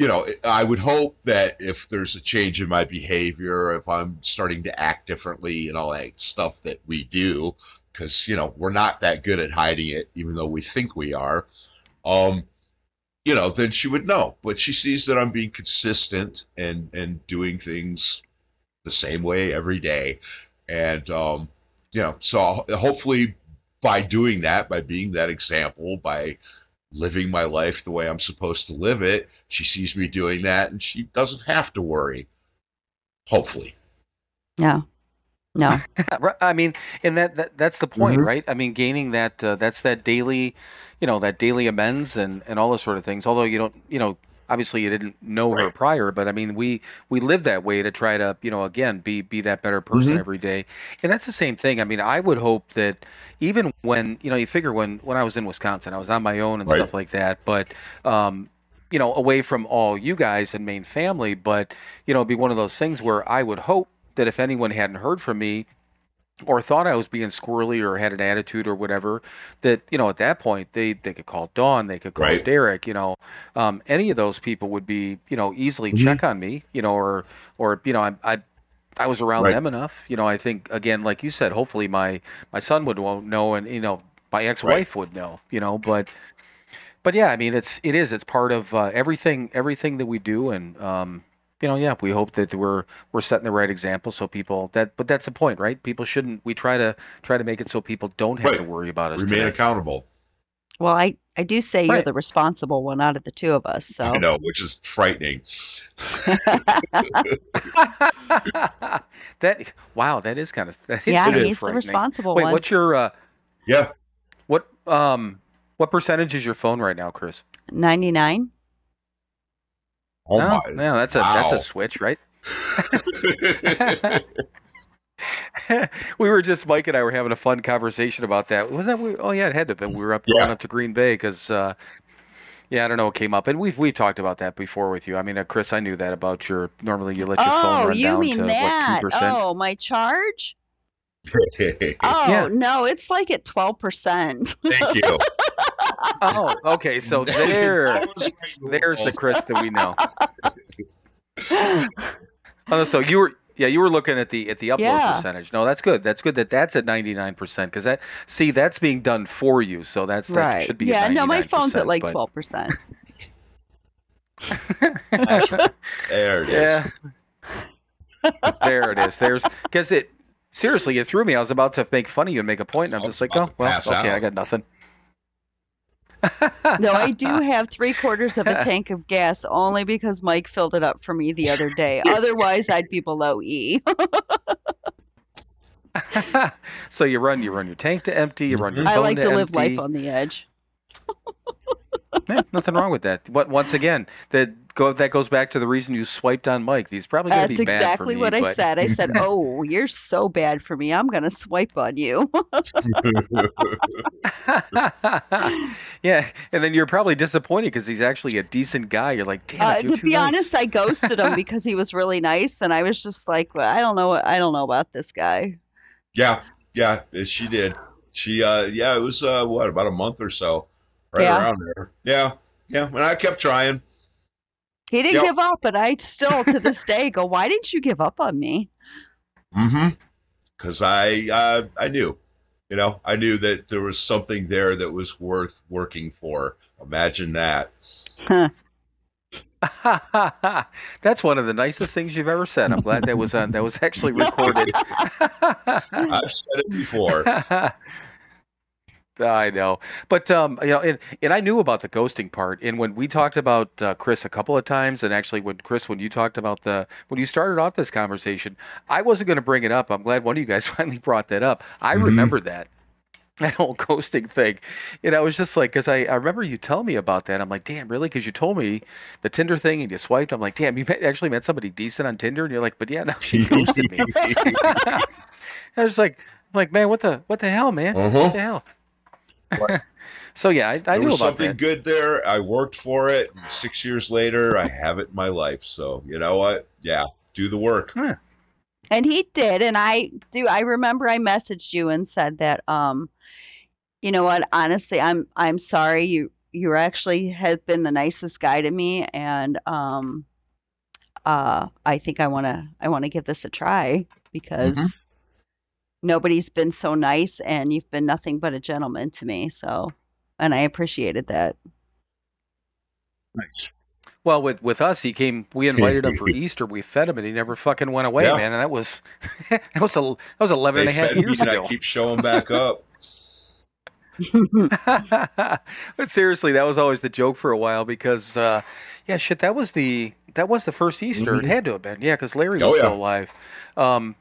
S2: you know, I would hope that if there's a change in my behavior, if I'm starting to act differently and all that stuff that we do, because, you know, we're not that good at hiding it, even though we think we are. Um, you know, then she would know. But she sees that I'm being consistent and and doing things the same way every day, and um, you know, so hopefully by doing that, by being that example, by living my life the way I'm supposed to live it, she sees me doing that, and she doesn't have to worry. Hopefully.
S5: No. No.
S1: I mean, and that, that that's the point,
S2: Mhm.
S1: right? I mean, gaining that uh, that's that daily, you know, that daily amends and and all those sort of things. Although you don't, you know, obviously you didn't know her prior, but I mean, we we live that way to try to, you know, again, be be that better person
S2: Mhm.
S1: every day. And that's the same thing. I mean, I would hope that even when, you know, you figure when when I was in Wisconsin, I was on my own and
S2: Right.
S1: stuff like that, but um you know, away from all you guys and main family, but you know, it'd be one of those things where I would hope that if anyone hadn't heard from me or thought I was being squirrely or had an attitude or whatever, that you know at that point they they could call Dawn, they could call
S2: Right.
S1: Derek, you know, um, any of those people would be you know easily
S2: Mhm.
S1: check on me, you know, or or you know I I I was around
S2: Right.
S1: them enough, you know. I think again, like you said, hopefully my my son would won't know, and you know my ex wife would know, you know, but. But yeah, I mean, it's it is it's part of uh, everything everything that we do, and um, you know, yeah, we hope that we're we're setting the right example so people that. But that's the point, right? People shouldn't. We try to try to make it so people don't have
S2: Right.
S1: to worry about us.
S2: Remain
S1: today.
S2: accountable.
S5: Well, I, I do say you're the responsible one out of the two of us. So
S2: I know, which is frightening.
S1: that wow, that is kind of that is
S5: yeah,
S1: kind of
S5: he's the
S1: frightening.
S5: responsible
S1: Wait,
S5: one.
S1: what's your uh,
S2: Yeah.
S1: what um what percentage is your phone right now, Chris?
S5: 99?
S2: Oh
S1: No,
S2: my.
S1: yeah, that's a that's a switch, right? we were just Mike and I were having a fun conversation about that. Was that? we- Oh yeah, it had to have been. We were up
S2: Yeah.
S1: going up to Green Bay because. Uh, yeah, I don't know what came up, and we've we've talked about that before with you. I mean, uh, Chris, I knew that about your. Normally, you let your phone
S5: Oh,
S1: run
S5: you
S1: down
S5: mean
S1: to
S5: that?
S1: what two percent?
S5: Oh, my charge? Oh,
S1: Yeah.
S5: no, it's like at 12%.
S2: Thank you.
S1: Oh, okay. So there,
S2: I was right, you
S1: there's the
S2: were.
S1: Chris that we know. Oh, so you were, yeah, you were looking at the at the upload
S5: Yeah.
S1: percentage. No, that's good. That's good that that's at ninety nine percent because that see that's being done for you. So that's that
S5: right.
S1: should be
S5: yeah,
S1: at
S5: no, my phone's at like
S1: but-
S5: 12%.
S2: There it is.
S1: Yeah. there it is. There's because it seriously it threw me. I was about to make fun of you and make a point, and I'm just like, oh well, okay,
S2: out.
S1: I got nothing.
S5: no, I do have three quarters of a tank of gas only because Mike filled it up for me the other day. Otherwise, I'd be below E.
S1: so you run you run your tank to empty. You run your.
S5: I
S1: phone
S5: like
S1: to,
S5: to live
S1: empty.
S5: life on the edge.
S1: Yeah, nothing wrong with that. But once again, that go that goes back to the reason you swiped on Mike. He's probably going to
S5: That's
S1: be bad for me.
S5: That's exactly
S1: me.
S5: what I said. I said, "Oh, you're so bad for me. I'm going to swipe on you."
S1: yeah, and then you're probably disappointed because he's actually a decent guy. You're like, damn
S5: Uh,
S1: it, you're
S5: to
S1: too
S5: be
S1: nice.
S5: honest, I ghosted him because he was really nice, and I was just like, well, I don't know, I don't know about this guy.
S2: Yeah, yeah, she did. She, uh, yeah, it was uh, what about a month or so, right
S5: Yeah.
S2: around there. Yeah, yeah, and I kept trying.
S5: He didn't
S2: Yep.
S5: give up, but I still, to this day, go, "Why didn't you give up on me?"
S2: Mm-hmm. Because I, uh, I knew, you know, I knew that there was something there that was worth working for. Imagine that.
S5: Huh.
S1: That's one of the nicest things you've ever said. I'm glad that was on. That was actually recorded.
S2: I've said it before.
S1: I know, but um, you know, and, and I knew about the ghosting part. And when we talked about uh, Chris a couple of times, and actually when Chris, when you talked about the when you started off this conversation, I wasn't going to bring it up. I'm glad one of you guys finally brought that up. I
S2: Mhm.
S1: remember that that whole ghosting thing. And I was just like, because I, I remember you telling me about that. I'm like, damn, really? Because you told me the Tinder thing and you swiped. I'm like, damn, you met, actually met somebody decent on Tinder, and you're like, but yeah, now she ghosted me. I was like, I'm like, man, what the what the hell, man? What
S2: Uh-huh.
S1: the hell? so yeah, I, I
S2: there
S1: knew
S2: was
S1: about
S2: something
S1: that.
S2: good there. I worked for it. Six years later, I have it in my life. So you know what? Yeah, do the work.
S5: And he did, and I do. I remember I messaged you and said that, um, you know what? Honestly, I'm I'm sorry. You you actually have been the nicest guy to me, and um, uh, I think I wanna I wanna give this a try because
S2: Mhm.
S5: Nobody's been so nice, and you've been nothing but a gentleman to me. So, and I appreciated that.
S2: Nice.
S1: Well, with with us, he came. We invited him for Easter. We fed him, and he never fucking went away,
S2: Yeah.
S1: man. And that was that was a that was 11
S2: They
S1: and a half years
S2: and
S1: ago.
S2: I keep showing back up.
S1: but seriously, that was always the joke for a while because, uh, yeah, shit, that was the that was the first Easter. It
S2: Mhm.
S1: had to have been, yeah, because Larry
S2: Oh,
S1: was
S2: yeah.
S1: still alive. Um,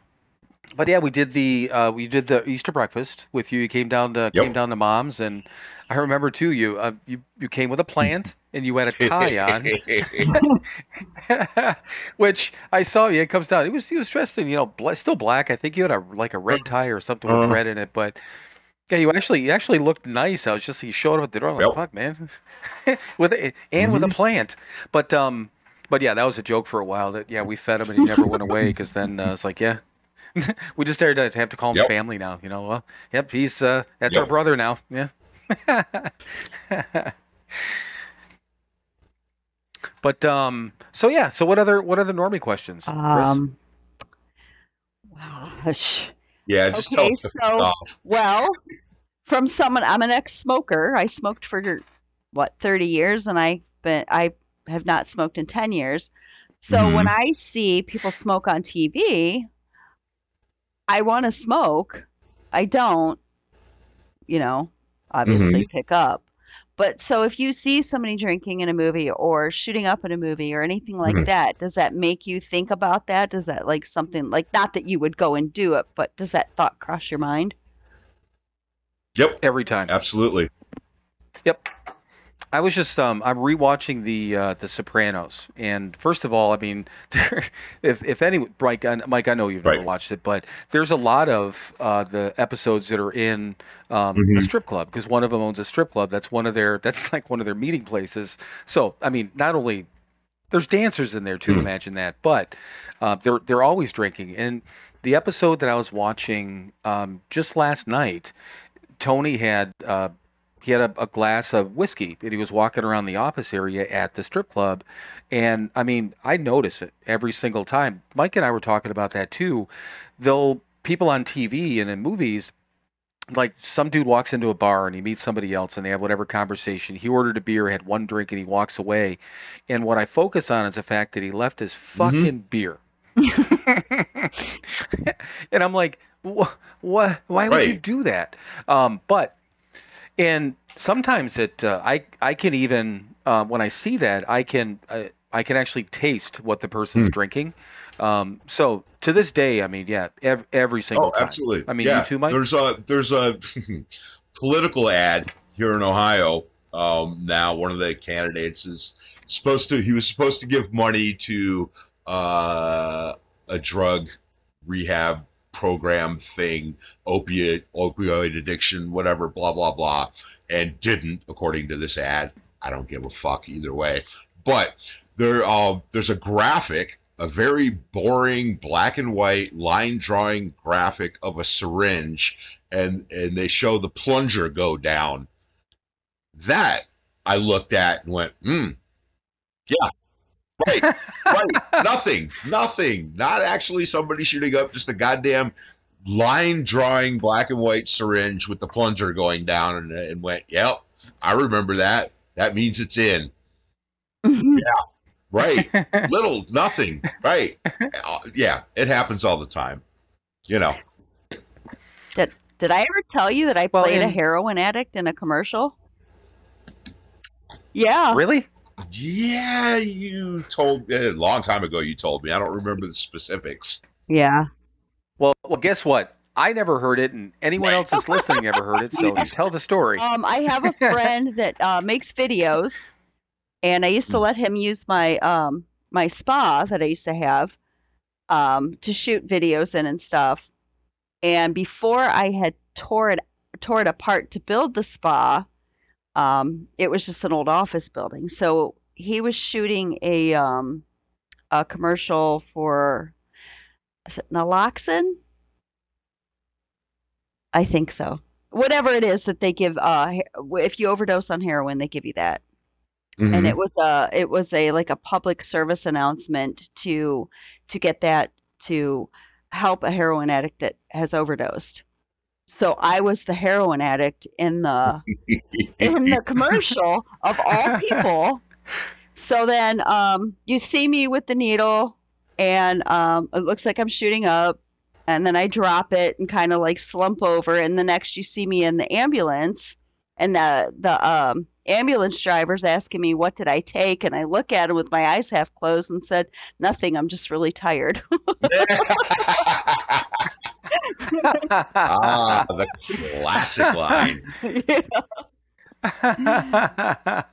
S1: but yeah, we did the uh, we did the Easter breakfast with you. You came down to
S2: Yep.
S1: came down to mom's, and I remember too. You uh, you you came with a plant and you had a tie on. Which I saw you. It comes down. He was he was dressed in you know still black. I think you had a like a red tie or something with
S2: Uh-huh.
S1: red in it. But yeah, you actually you actually looked nice. I was just you showed up at the door. I'm like,
S2: Yep.
S1: fuck, man, with a, and with a plant. But um, but yeah, that was a joke for a while. That yeah, we fed him and he never went away because then uh, it's like yeah. we just started to have to call him
S2: Yep.
S1: family now, you know. Well, yep, he's uh, that's our brother now. Yeah. but um, so yeah, so what other what other normie questions, Chris?
S5: Um, gosh.
S2: yeah, just
S5: Okay,
S2: tell us
S5: so-
S2: off.
S5: Well, from someone, I'm an ex-smoker. I smoked for what 30 years, and I been I have not smoked in 10 years. So
S2: Mhm.
S5: when I see people smoke on TV, I want to smoke. I don't, you know, obviously pick up. But so if you see somebody drinking in a movie or shooting up in a movie or anything like
S2: Mhm.
S5: that, does that make you think about that? Does that like something like not that you would go and do it, but does that thought cross your mind?
S2: Yep,
S1: Every time.
S2: absolutely.
S1: Yep. I was just um I'm rewatching the uh The Sopranos and first of all I mean there, if if any Mike I, Mike I know you've never
S2: Right.
S1: watched it but there's a lot of uh the episodes that are in um a
S2: Mhm.
S1: strip club because one of them owns a strip club that's one of their that's like one of their meeting places so I mean not only there's dancers in there too
S2: Mhm.
S1: imagine that but uh, they're they're always drinking and the episode that I was watching um just last night Tony had uh he had a, a glass of whiskey and he was walking around the office area at the strip club. And i mean i notice it every single time. Mike and i were talking about that too. They'll people on tv and in movies like some dude walks into a bar and he meets somebody else and they have whatever conversation. He ordered a beer had one drink and he walks away. And what i focus on is the fact that he left his fucking beer. And i'm like what what why would you do that? Um but and sometimes it uh, i i can even uh, when i see that i can uh, i can actually taste what the person's
S2: Hmm.
S1: drinking um so to this day i mean yeah every, every single
S2: Oh,
S1: time
S2: absolutely.
S1: I mean,
S2: yeah.
S1: you too, Mike?
S2: There's a there's a political ad here in Ohio. Um, now one of the candidates is supposed to he was supposed to give money to uh, a drug rehab program thing, opiate opioid addiction, whatever, blah blah blah, and didn't according to this ad. I don't give a fuck either way. But there, uh, there's a graphic, a very boring black and white line drawing graphic of a syringe, and and they show the plunger go down. That I looked at and went, hmm, yeah, right, right, nothing, nothing, not actually somebody shooting up, just a goddamn line drawing black and white syringe with the plunger going down, and, and went, yep, I remember that. That means it's in. Yeah. Right. Little, nothing. Right. Uh, Yeah, it happens all the time. You know.
S5: Did did I ever tell you that I
S1: Well,
S5: played a heroin addict in a commercial? Yeah.
S1: really?
S2: Yeah, you told a long time ago. You told me. I don't remember the specifics.
S5: Yeah.
S1: Well, well, guess what? I never heard it, and anyone else that's listening ever heard it. So tell the story.
S5: Um, I have a friend that uh, makes videos, and I used to let him use my um my spa that I used to have um to shoot videos in and stuff. And before I had tore it tore it apart to build the spa, um, it was just an old office building. So he was shooting a um a commercial for naloxone? I think so whatever it is that they give uh if you overdose on heroin they give you that
S2: Mm-hmm.
S5: and it was a it was a like a public service announcement to to get that to help a heroin addict that has overdosed so i was the heroin addict in the in the commercial of all people. So then um you see me with the needle and um it looks like i'm shooting up. And then I drop it and kind of like slump over. And the next you see me in the ambulance and the the um ambulance driver's asking me what did I take? And I look at him with my eyes half closed and said nothing. I'm just really tired.
S2: ah, the classic line.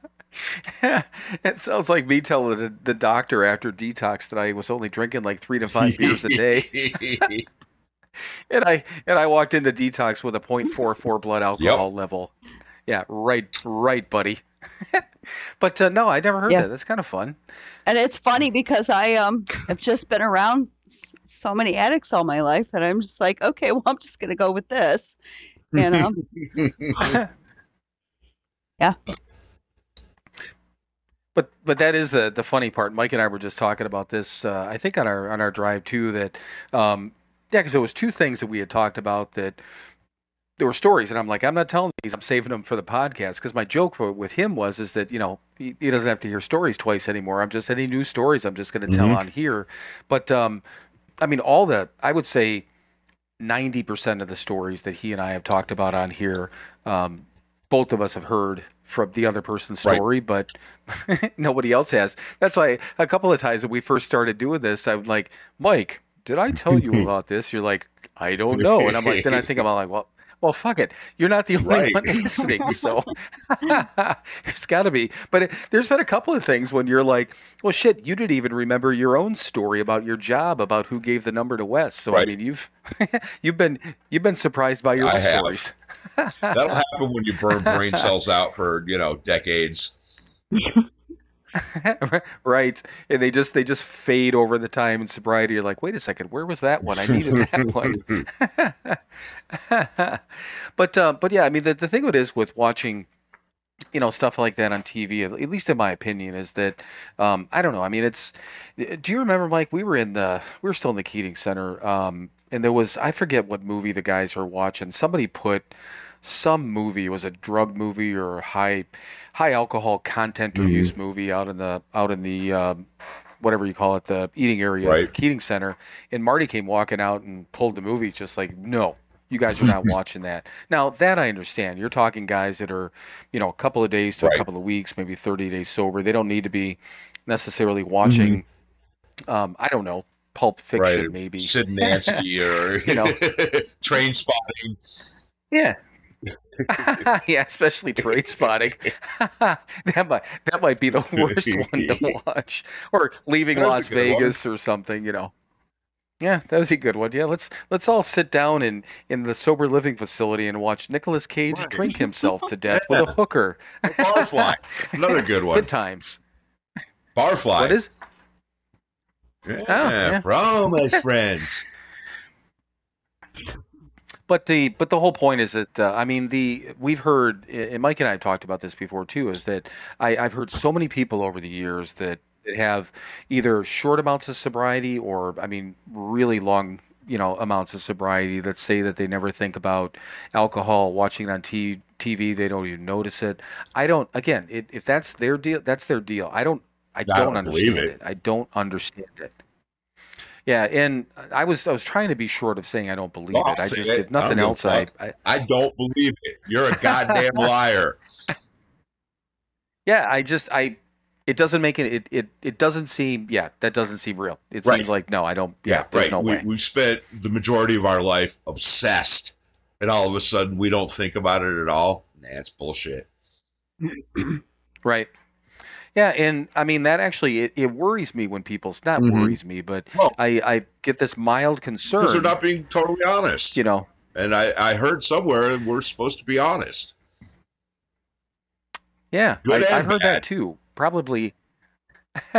S1: it sounds like me telling the, the doctor after detox that I was only drinking like three to five beers a day, and I and I walked into detox with a 0.44 blood alcohol level. Yeah, right, right, buddy. but uh, no, I never heard
S5: Yeah.
S1: that. That's kind of fun.
S5: and it's funny because I um have just been around s- so many addicts all my life that I'm just like okay well I'm just gonna go with this you know yeah.
S1: But but that is the the funny part. Mike and I were just talking about this. Uh, I think on our on our drive too. That um, yeah, because there was two things that we had talked about that there were stories, and I'm like, I'm not telling these. I'm saving them for the podcast because my joke for, with him was is that you know he, he doesn't have to hear stories twice anymore. I'm just any new stories. I'm just going to tell
S2: Mhm.
S1: on here. But um, I mean, all the I would say. 90% of the stories that he and I have talked about on here, um, both of us have heard from the other person's
S2: Right.
S1: story, but nobody else has. That's why a couple of times when we first started doing this, I'm like, Mike, did I tell you about this? You're like, I don't know. And I'm like, then I think about like, well, well, fuck it. You're not the only
S2: Right.
S1: one listening, so there's got to be. But it, there's been a couple of things when you're like, well, shit, you didn't even remember your own story about your job, about who gave the number to Wes. So I mean, you've you've been you've been surprised by your
S2: I
S1: own
S2: have.
S1: stories.
S2: That'll happen when you burn brain cells out for you know decades.
S1: right. And they just they just fade over the time in sobriety. You're like wait a second. Where was that one? I needed that one. But uh, but yeah i mean the, the thing of it is with watching you know stuff like that on tv at at least in my opinion is that um, i don't know. I mean it's do you remember mike we were in the we were still in the keating center um, and there was i forget what movie the guys were watching. Somebody put some movie it was a drug movie or high high alcohol content or
S2: Mhm.
S1: use movie out in the out in the um, whatever you call it the eating area
S2: Right.
S1: the Keating Center and Marty came walking out and pulled the movie just like no you guys are not watching that now that I understand you're talking guys that are you know a couple of days to
S2: Right.
S1: a couple of weeks maybe 30 days sober they don't need to be necessarily watching um, I don't know pulp fiction
S2: right.
S1: maybe
S2: Sid and Nancy or
S1: You know.
S2: Trainspotting.
S1: Yeah. yeah, especially Trainspotting. that might that might be the worst one to watch. Or leaving Las
S2: good one.
S1: Vegas or something, you know. Yeah, that was a good one. Yeah, let's let's all sit down in in the sober living facility and watch Nicolas Cage
S2: Right.
S1: drink himself to death with a hooker.
S2: Barfly, another good one.
S1: Good times.
S2: Barfly.
S1: What is?
S2: Yeah, oh,
S1: yeah.
S2: for all my friends.
S1: But the but the whole point is that uh, I mean the we've heard and Mike and I have talked about this before too is that I, I've heard so many people over the years that, that have either short amounts of sobriety or I mean really long you know amounts of sobriety that say that they never think about alcohol watching it on t- TV they don't even notice it I don't again it, if that's their deal that's their deal I don't I
S2: don't
S1: don't
S2: believe
S1: understand
S2: it.
S1: it. I don't understand it. Yeah, and I was I was trying to be short of saying I don't believe it. I just
S2: it.
S1: if nothing else, I. I
S2: I don't believe it. You're a goddamn liar.
S1: yeah, I just I it doesn't make it it it, it doesn't seem yeah that doesn't seem real. It
S2: Right.
S1: seems like no, I don't. Yeah,
S2: Yeah, right.
S1: no
S2: we,
S1: way.
S2: We've spent the majority of our life obsessed, and all of a sudden we don't think about it at all. Nah, it's bullshit.
S1: Right. Yeah, and I mean that actually it, it worries me when people's not
S2: Mhm.
S1: worries me, but
S2: Well-
S1: I I get this mild concern.
S2: Because they're not being totally honest.
S1: you know.
S2: And I, I heard somewhere we're supposed to be honest.
S1: Yeah,
S2: Good
S1: I, I heard
S2: bad.
S1: that too. Probably.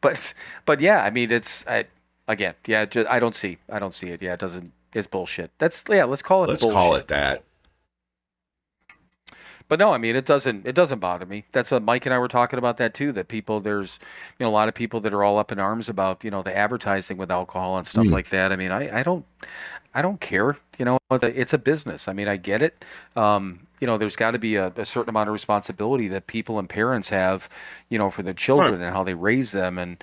S1: but but yeah, I mean it's I, again, yeah, just, I don't see I don't see it. Yeah, it doesn't. It's bullshit. That's yeah. Let's call it.
S2: Let's
S1: bullshit.
S2: call it that.
S1: But no, I mean it doesn't it doesn't bother me. That's what Mike and I were talking about that too. That people there's you know a lot of people that are all up in arms about you know the advertising with alcohol and stuff
S2: Mm.
S1: like that. I mean I I don't I don't care. You know it's a business. I mean I get it. Um, you know there's got to be a, a certain amount of responsibility that people and parents have you know for their children and how they raise them and.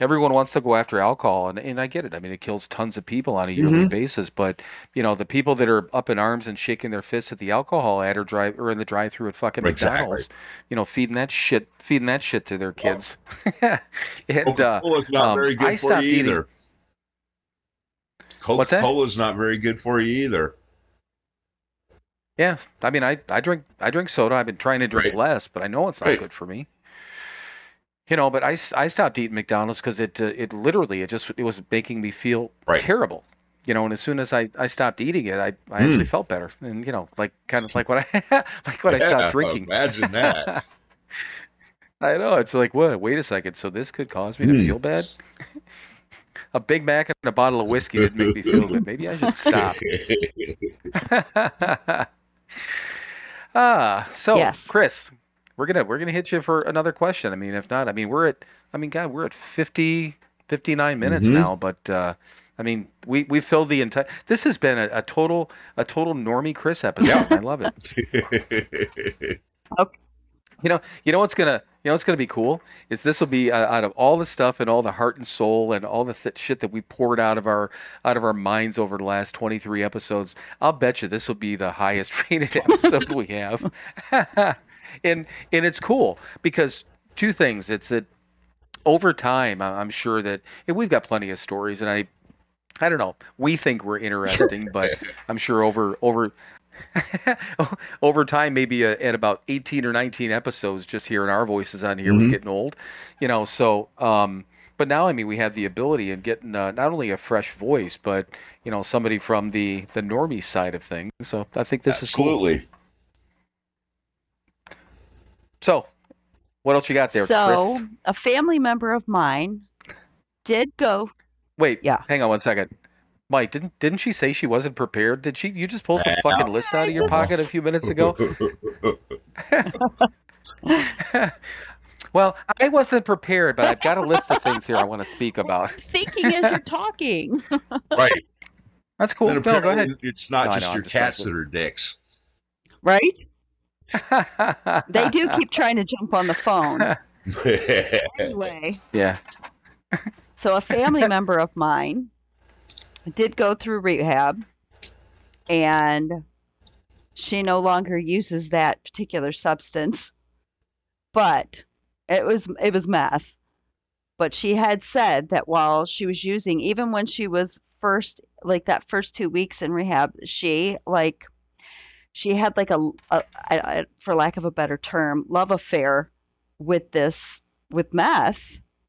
S1: Everyone wants to go after alcohol, and, and I get it. I mean, it kills tons of people on a yearly basis. But you know, the people that are up in arms and shaking their fists at the alcohol ad or drive or in the drive-through at fucking
S2: Exactly.
S1: McDonald's, you know, feeding that shit, feeding that shit to their kids. and uh,
S2: Coca-Cola's not
S1: um,
S2: very good
S1: I
S2: for
S1: stopped
S2: you either.
S1: What's that?
S2: Coca-Cola's not very good for you either.
S1: yeah, I mean, I I drink I drink soda. I've been trying to drink
S2: Right.
S1: less, but I know it's not
S2: Right.
S1: good for me. You know, but I, I stopped eating McDonald's because it uh, it literally it just it was making me feel
S2: Right.
S1: terrible. You know, and as soon as I, I stopped eating it, I, I
S2: Hmm.
S1: actually felt better, and you know, like kind of like what I like when I stopped drinking.
S2: Imagine that.
S1: I know it's like what? Wait a second. So this could cause me to
S2: Hmm.
S1: feel bad. a Big Mac and a bottle of whiskey didn't make me feel good. Maybe I should stop. ah, so
S5: Yes.
S1: Chris, we're gonna we're gonna hit you for another question. I mean, if not, I mean we're at I mean God, we're at 50, 59 minutes
S2: Mhm.
S1: now, but uh I mean we we filled the entire this has been a, a total a total normie Chris episode.
S2: Yeah.
S1: I love it. okay. You know, you know what's gonna, you know what's gonna be cool is this will be uh, out of all the stuff and all the heart and soul and all the th- shit that we poured out of our out of our minds over the last twenty three episodes. I'll bet you this will be the highest rated episode we have, and and it's cool because two things. It's that over time, I'm sure that and we've got plenty of stories, and I. I don't know. We think we're interesting, but I'm sure over over over time, maybe uh, at about 18 or 19 episodes, just hearing our voices on here was
S2: Mhm.
S1: getting old, you know. So, um, but now, I mean, we have the ability and getting uh, not only a fresh voice, but you know, somebody from the the normie side of things. So, I think this is cool.
S2: Absolutely.
S1: So, what else you got there,
S5: so
S1: Chris?
S5: a family member of mine did go.
S1: Wait,
S5: yeah.
S1: hang on one second. Mike, didn't didn't she say she wasn't prepared? Did she? You just pull some fucking list out of your pocket a few minutes ago. well, I wasn't prepared, but I've got a list of things here I want to speak about.
S5: Thinking as you're talking.
S2: right.
S1: That's cool. No, go ahead.
S2: It's not
S1: No,
S2: just
S1: know,
S2: your
S1: just
S2: cats
S1: messing
S2: that are dicks.
S5: Right? They do keep trying to jump on the phone. Anyway,
S1: yeah.
S5: so a family member of mine did go through rehab and she no longer uses that particular substance. But it was it was meth. But she had said that while she was using even when she was first like that first 2 weeks in rehab, she like she had like a, for lack of a better term, love affair with this with meth.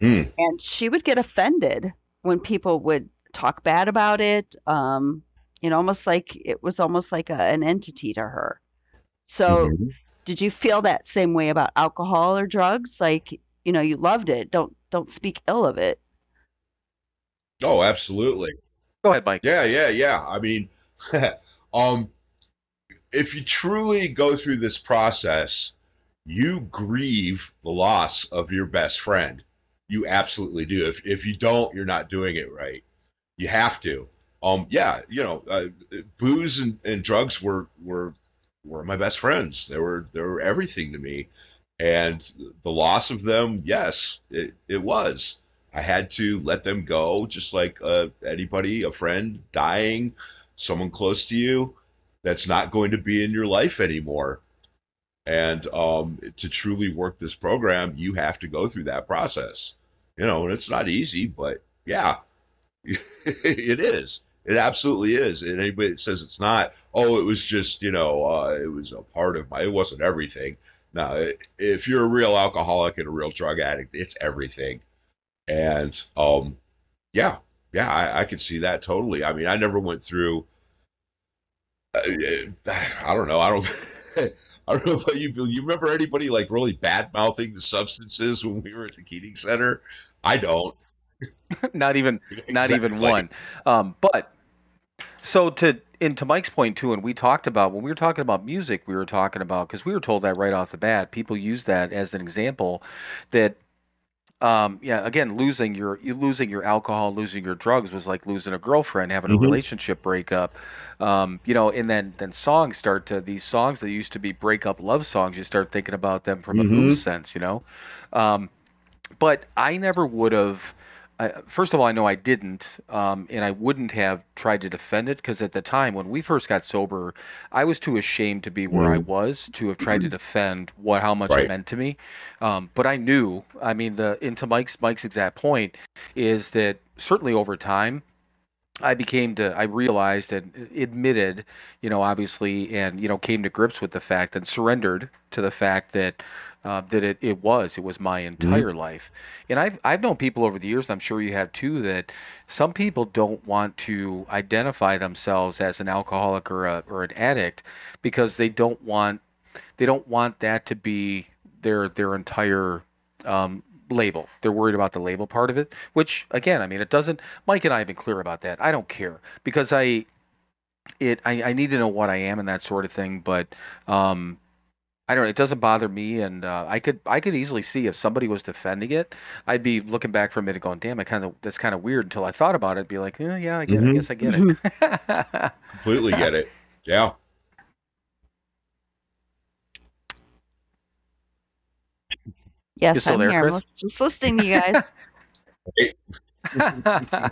S2: Hmm.
S5: And she would get offended when people would talk bad about it. Um, you know, almost like it was almost like a, an entity to her. So,
S2: Mhm.
S5: did you feel that same way about alcohol or drugs? Like, you know, you loved it. Don't don't speak ill of it.
S2: Oh, absolutely.
S1: Go ahead, Mike.
S2: Yeah, yeah, yeah. I mean, um, if you truly go through this process, you grieve the loss of your best friend. You absolutely do. If if you don't, you're not doing it right. You have to. Um, yeah, you know, uh, booze and, and drugs were were were my best friends. They were they were everything to me, And the loss of them, yes, it, it was. I had to let them go, just like uh, anybody, a friend dying, someone close to you that's not going to be in your life anymore. And um, to truly work this program, you have to go through that process. You know, and it's not easy, but yeah, it is. It absolutely is. And anybody that says it's not, oh, it was just, you know, uh, it was a part of my, it wasn't everything. Now, if you're a real alcoholic and a real drug addict, it's everything. And um, yeah, yeah, I, I could see that totally. I mean, I never went through. Uh, I don't know. I don't. I don't know about you, Bill. You remember anybody like really bad mouthing the substances when we were at the Keating Center? I don't.
S1: not even, exactly. not even one. Um, but so to and to Mike's point too, and we talked about when we were talking about music, we were talking about because we were told that right off the bat. People use that as an example that um, yeah, again, losing your you losing your alcohol, losing your drugs was like losing a girlfriend, having a mm-hmm. relationship breakup. Um, you know, and then then songs start to these songs that used to be breakup love songs. You start thinking about them from mm-hmm. a blues sense, you know. Um, but I never would have I, first of all, I know I didn't, um, and I wouldn't have tried to defend it because at the time when we first got sober, I was too ashamed to be where mm. I was to have tried to mm-hmm. defend what how much right. it meant to me. Um, but I knew. I mean, the into Mike's Mike's exact point is that certainly over time, I became to I realized and admitted, you know, obviously, and you know, came to grips with the fact and surrendered to the fact that uh, that it, it was. It was my mm-hmm. entire mm-hmm. life. And I've, I've known people over the years, I'm sure you have too, that some people don't want to identify themselves as an alcoholic or, a, or an addict because they don't want they don't want that to be their their entire um, label. They're worried about the label part of it, which again, I mean, it doesn't. Mike and I have been clear about that. I don't care because I it I, I need to know what I am and that sort of thing. But um, I don't. It doesn't bother me, and uh, I could I could easily see if somebody was defending it, I'd be looking back for a minute, going, "Damn, I kind of that's kind of weird." Until I thought about it, be like, eh, "Yeah, I get. Mm-hmm. it. I guess I get
S2: mm-hmm. it." Completely get it. Yeah.
S5: Yes, I'm there, here. Chris? just listening to you
S1: guys.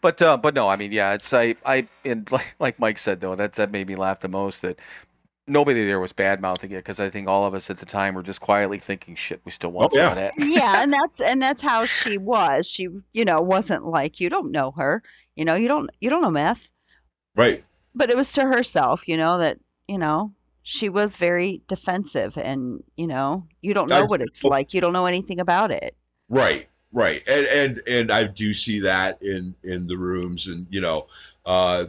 S1: but uh, but no, I mean, yeah, it's I I and like, like Mike said though, that that made me laugh the most. That nobody there was bad mouthing it because I think all of us at the time were just quietly thinking, "Shit, we still want oh, some yeah. of that."
S5: yeah, and that's and that's how she was. She, you know, wasn't like you don't know her. You know, you don't you don't know meth.
S2: Right.
S5: But it was to herself, you know, that you know she was very defensive, and you know, you don't know I, what it's like. You don't know anything about it.
S2: Right. Right. And and and I do see that in in the rooms, and you know. uh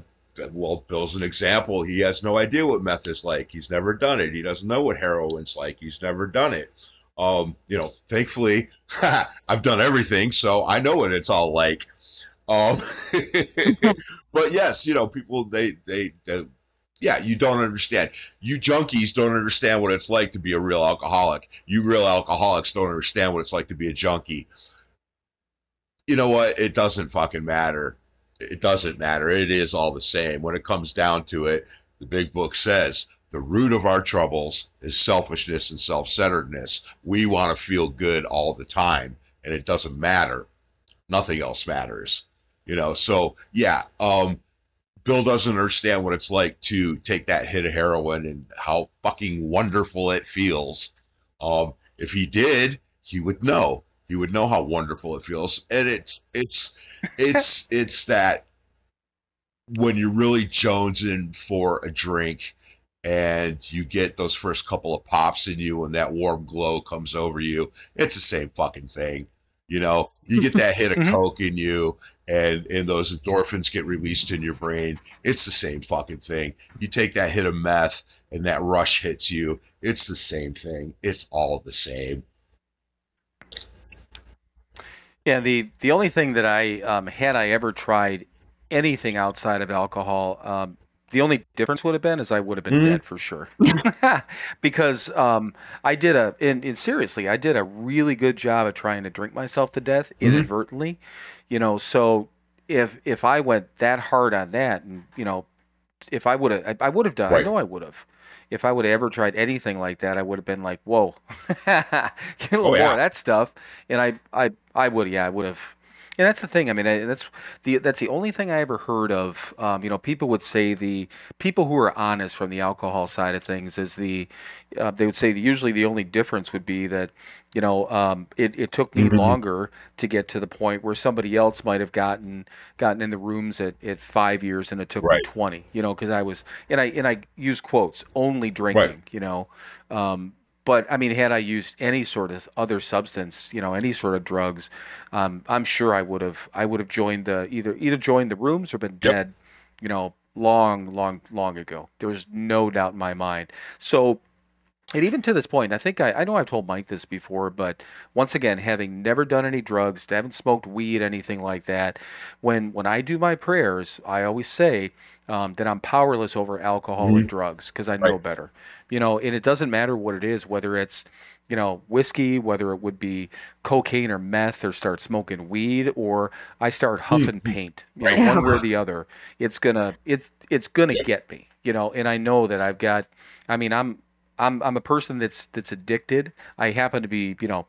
S2: well, Bill's an example. He has no idea what meth is like. He's never done it. He doesn't know what heroin's like. He's never done it. Um, you know, thankfully, I've done everything, so I know what it's all like. Um, but yes, you know, people they, they they yeah, you don't understand. You junkies don't understand what it's like to be a real alcoholic. You real alcoholics don't understand what it's like to be a junkie. You know what? It doesn't fucking matter it doesn't matter. It is all the same. When it comes down to it, the big book says the root of our troubles is selfishness and self centeredness. We want to feel good all the time, and it doesn't matter. Nothing else matters. You know, so yeah, um, Bill doesn't understand what it's like to take that hit of heroin and how fucking wonderful it feels. Um, if he did, he would know He would know how wonderful it feels. And it's it's it's it's that when you're really jonesing for a drink and you get those first couple of pops in you and that warm glow comes over you, it's the same fucking thing. You know, you get that hit of mm-hmm. coke in you and and those endorphins get released in your brain. It's the same fucking thing. You take that hit of meth and that rush hits you. It's the same thing. It's all the same.
S1: Yeah, the the only thing that I um, had I ever tried anything outside of alcohol, um, the only difference would have been is I would have been mm-hmm. dead for sure, because um, I did a and, seriously I did a really good job of trying to drink myself to death mm-hmm. inadvertently, you know. So if if I went that hard on that, and you know, if I would have I, I would have done, right. I know I would have. if I would have ever tried anything like that, I would have been like, "Whoa, get a little
S2: Oh,
S1: more
S2: yeah.
S1: of that stuff." And I, I, I would, yeah, I would have. And that's the thing. I mean, I, that's the that's the only thing I ever heard of. Um, you know, people would say the people who are honest from the alcohol side of things is the uh, they would say the, usually the only difference would be that you know um, it, it took me
S2: Mhm.
S1: longer to get to the point where somebody else might have gotten gotten in the rooms at, at five years and it took me 20 you know because i was and i and i use quotes only drinking you know um, but i mean had i used any sort of other substance you know any sort of drugs um, i'm sure i would have i would have joined the either either joined the rooms or been
S2: Yep.
S1: dead you know long long long ago there's no doubt in my mind so and even to this point, I think I, I know I've told Mike this before, but once again, having never done any drugs, haven't smoked weed, anything like that, when when I do my prayers, I always say um, that I'm powerless over alcohol and drugs because I know
S2: Mm-hmm. Right.
S1: better. You know, and it doesn't matter what it is, whether it's you know whiskey, whether it would be cocaine or meth, or start smoking weed, or I start huffing paint. You know, one way or the other, it's gonna it's it's gonna get me. You know, and I know that I've got. I mean, I'm I'm I'm a person that's that's addicted. I happen to be, you know,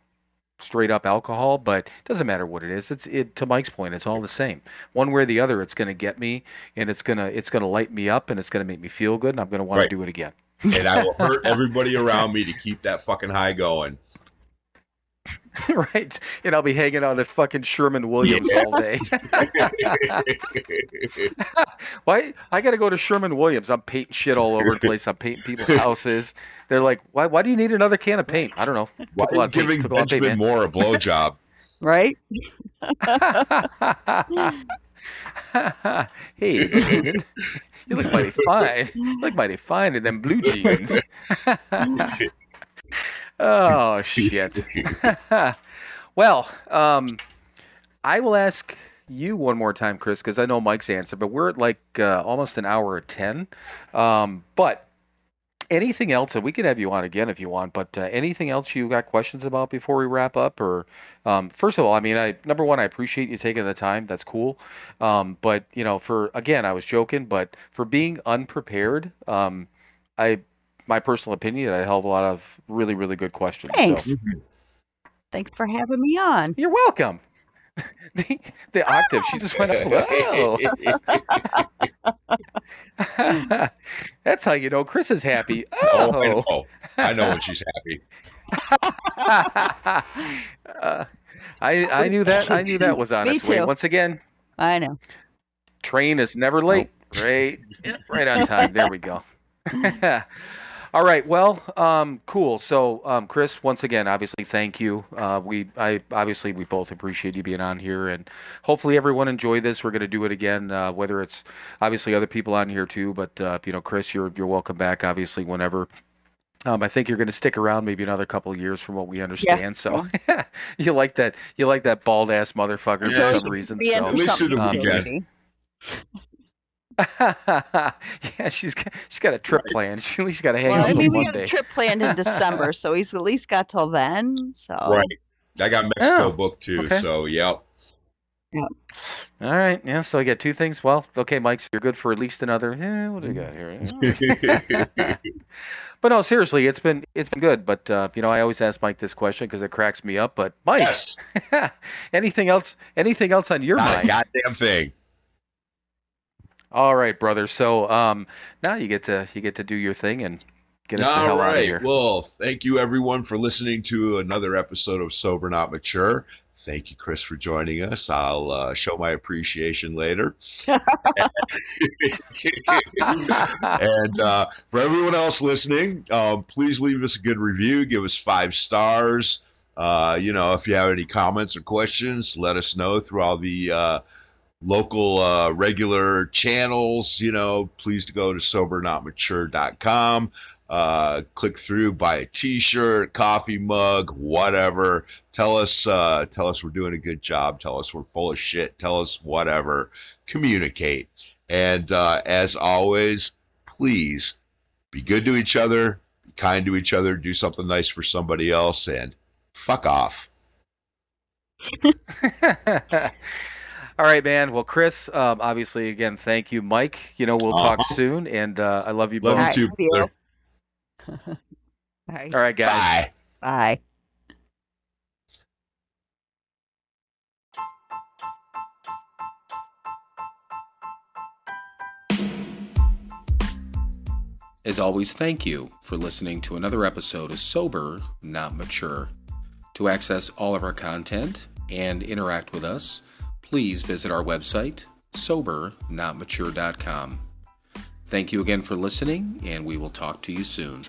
S1: straight up alcohol, but it doesn't matter what it is. It's it to Mike's point, it's all the same. One way or the other, it's going to get me, and it's gonna it's gonna light me up, and it's going to make me feel good, and I'm going to want
S2: Right.
S1: to do it again.
S2: and I will hurt everybody around me to keep that fucking high going.
S1: right? And I'll be hanging out at fucking Sherman Williams all day. Why I got to go to Sherman Williams? I'm painting shit all over the place. I'm painting people's houses. They're like, why? Why do you need another can of paint? I don't know.
S2: Why
S1: Took a
S2: are you
S1: of paint.
S2: giving
S1: Took a lot of paint,
S2: Moore a blowjob?
S5: Right?
S1: hey, you look mighty fine. You look mighty fine in them blue jeans. Oh shit. well, um, I will ask you one more time, Chris, because I know Mike's answer, but we're at like uh, almost an hour or ten. Um, but anything else, and we can have you on again if you want. But uh, anything else you got questions about before we wrap up, or um, first of all, I mean, I number one, I appreciate you taking the time. That's cool. Um, but you know, for again, I was joking, but for being unprepared, um, I my personal opinion, I had a hell of a lot of really, really good questions.
S5: Thanks.
S1: So
S5: Thanks for having me on.
S1: you're welcome. the, the octave, she just went up. Oh. That's how you know Chris is happy.
S2: Oh, I
S1: Oh.
S2: know. I know when she's happy.
S1: Uh, I I knew that I knew that was on
S5: Me
S1: its way.
S5: too.
S1: Once again,
S5: I know.
S1: train is never late. Right, right on time. There we go. All right. Well, um, cool. So, um, Chris, once again, obviously, thank you. Uh, we, I obviously, we both appreciate you being on here, and hopefully, everyone enjoyed this. We're going to do it again. Uh, whether it's obviously other people on here too, but uh, you know, Chris, you're you're welcome back. Obviously, whenever. Um, I think you're going to stick around maybe another couple of years, from what we understand. So, you like that? You like that bald ass motherfucker
S2: Yeah.
S1: for some reason.
S5: Be
S1: So,
S2: At least through the
S1: Um,
S2: weekend.
S1: yeah, she's got, she's got a trip planned. She at least got to hang
S5: Well,
S1: out
S5: I
S1: till
S5: mean, we have
S1: Monday.
S5: a trip planned in December, so he's at least got till then. So
S2: Right. I got Mexico
S1: Oh,
S2: booked too,
S1: okay.
S2: so yep.
S1: All right, yeah. So I got two things. Well, okay, Mike, so you're good for at least another. Eh, what do we got here? but no, seriously, it's been it's been good. But uh, you know, I always ask Mike this question because it cracks me up. But Mike,
S2: yes.
S1: anything else? Anything else on your
S2: Not a
S1: mind?
S2: goddamn thing.
S1: All right, brother. So um, now you get to you get to do your thing and get us the
S2: All
S1: hell out of here.
S2: Well, thank you everyone for listening to another episode of Sober Not Mature. Thank you, Chris, for joining us. I'll uh, show my appreciation later. and uh, for everyone else listening, um, please leave us a good review. Give us five stars. Uh, you know, if you have any comments or questions, let us know through all the uh, local uh, regular channels. You know, please go to sobernotmature.com. Uh, click through, buy a T-shirt, coffee mug, whatever. Tell us, uh, tell us we're doing a good job. Tell us we're full of shit. Tell us whatever. Communicate. And uh, as always, please be good to each other, be kind to each other, do something nice for somebody else, and fuck off.
S1: All right, man. Well, Chris, um, obviously, again, thank you, Mike. You know, we'll talk
S2: Uh-huh.
S1: soon, and uh, I love you
S2: Love
S1: both.
S2: you
S5: Alright,
S2: too,
S5: see you.
S2: brother.
S6: All right.
S2: All right, guys.
S5: Bye.
S6: Bye.
S1: As always, thank you for listening to another episode of Sober, Not Mature. To access all of our content and interact with us, please visit our website, sobernotmature.com. Thank you again for listening, and we will talk to you soon.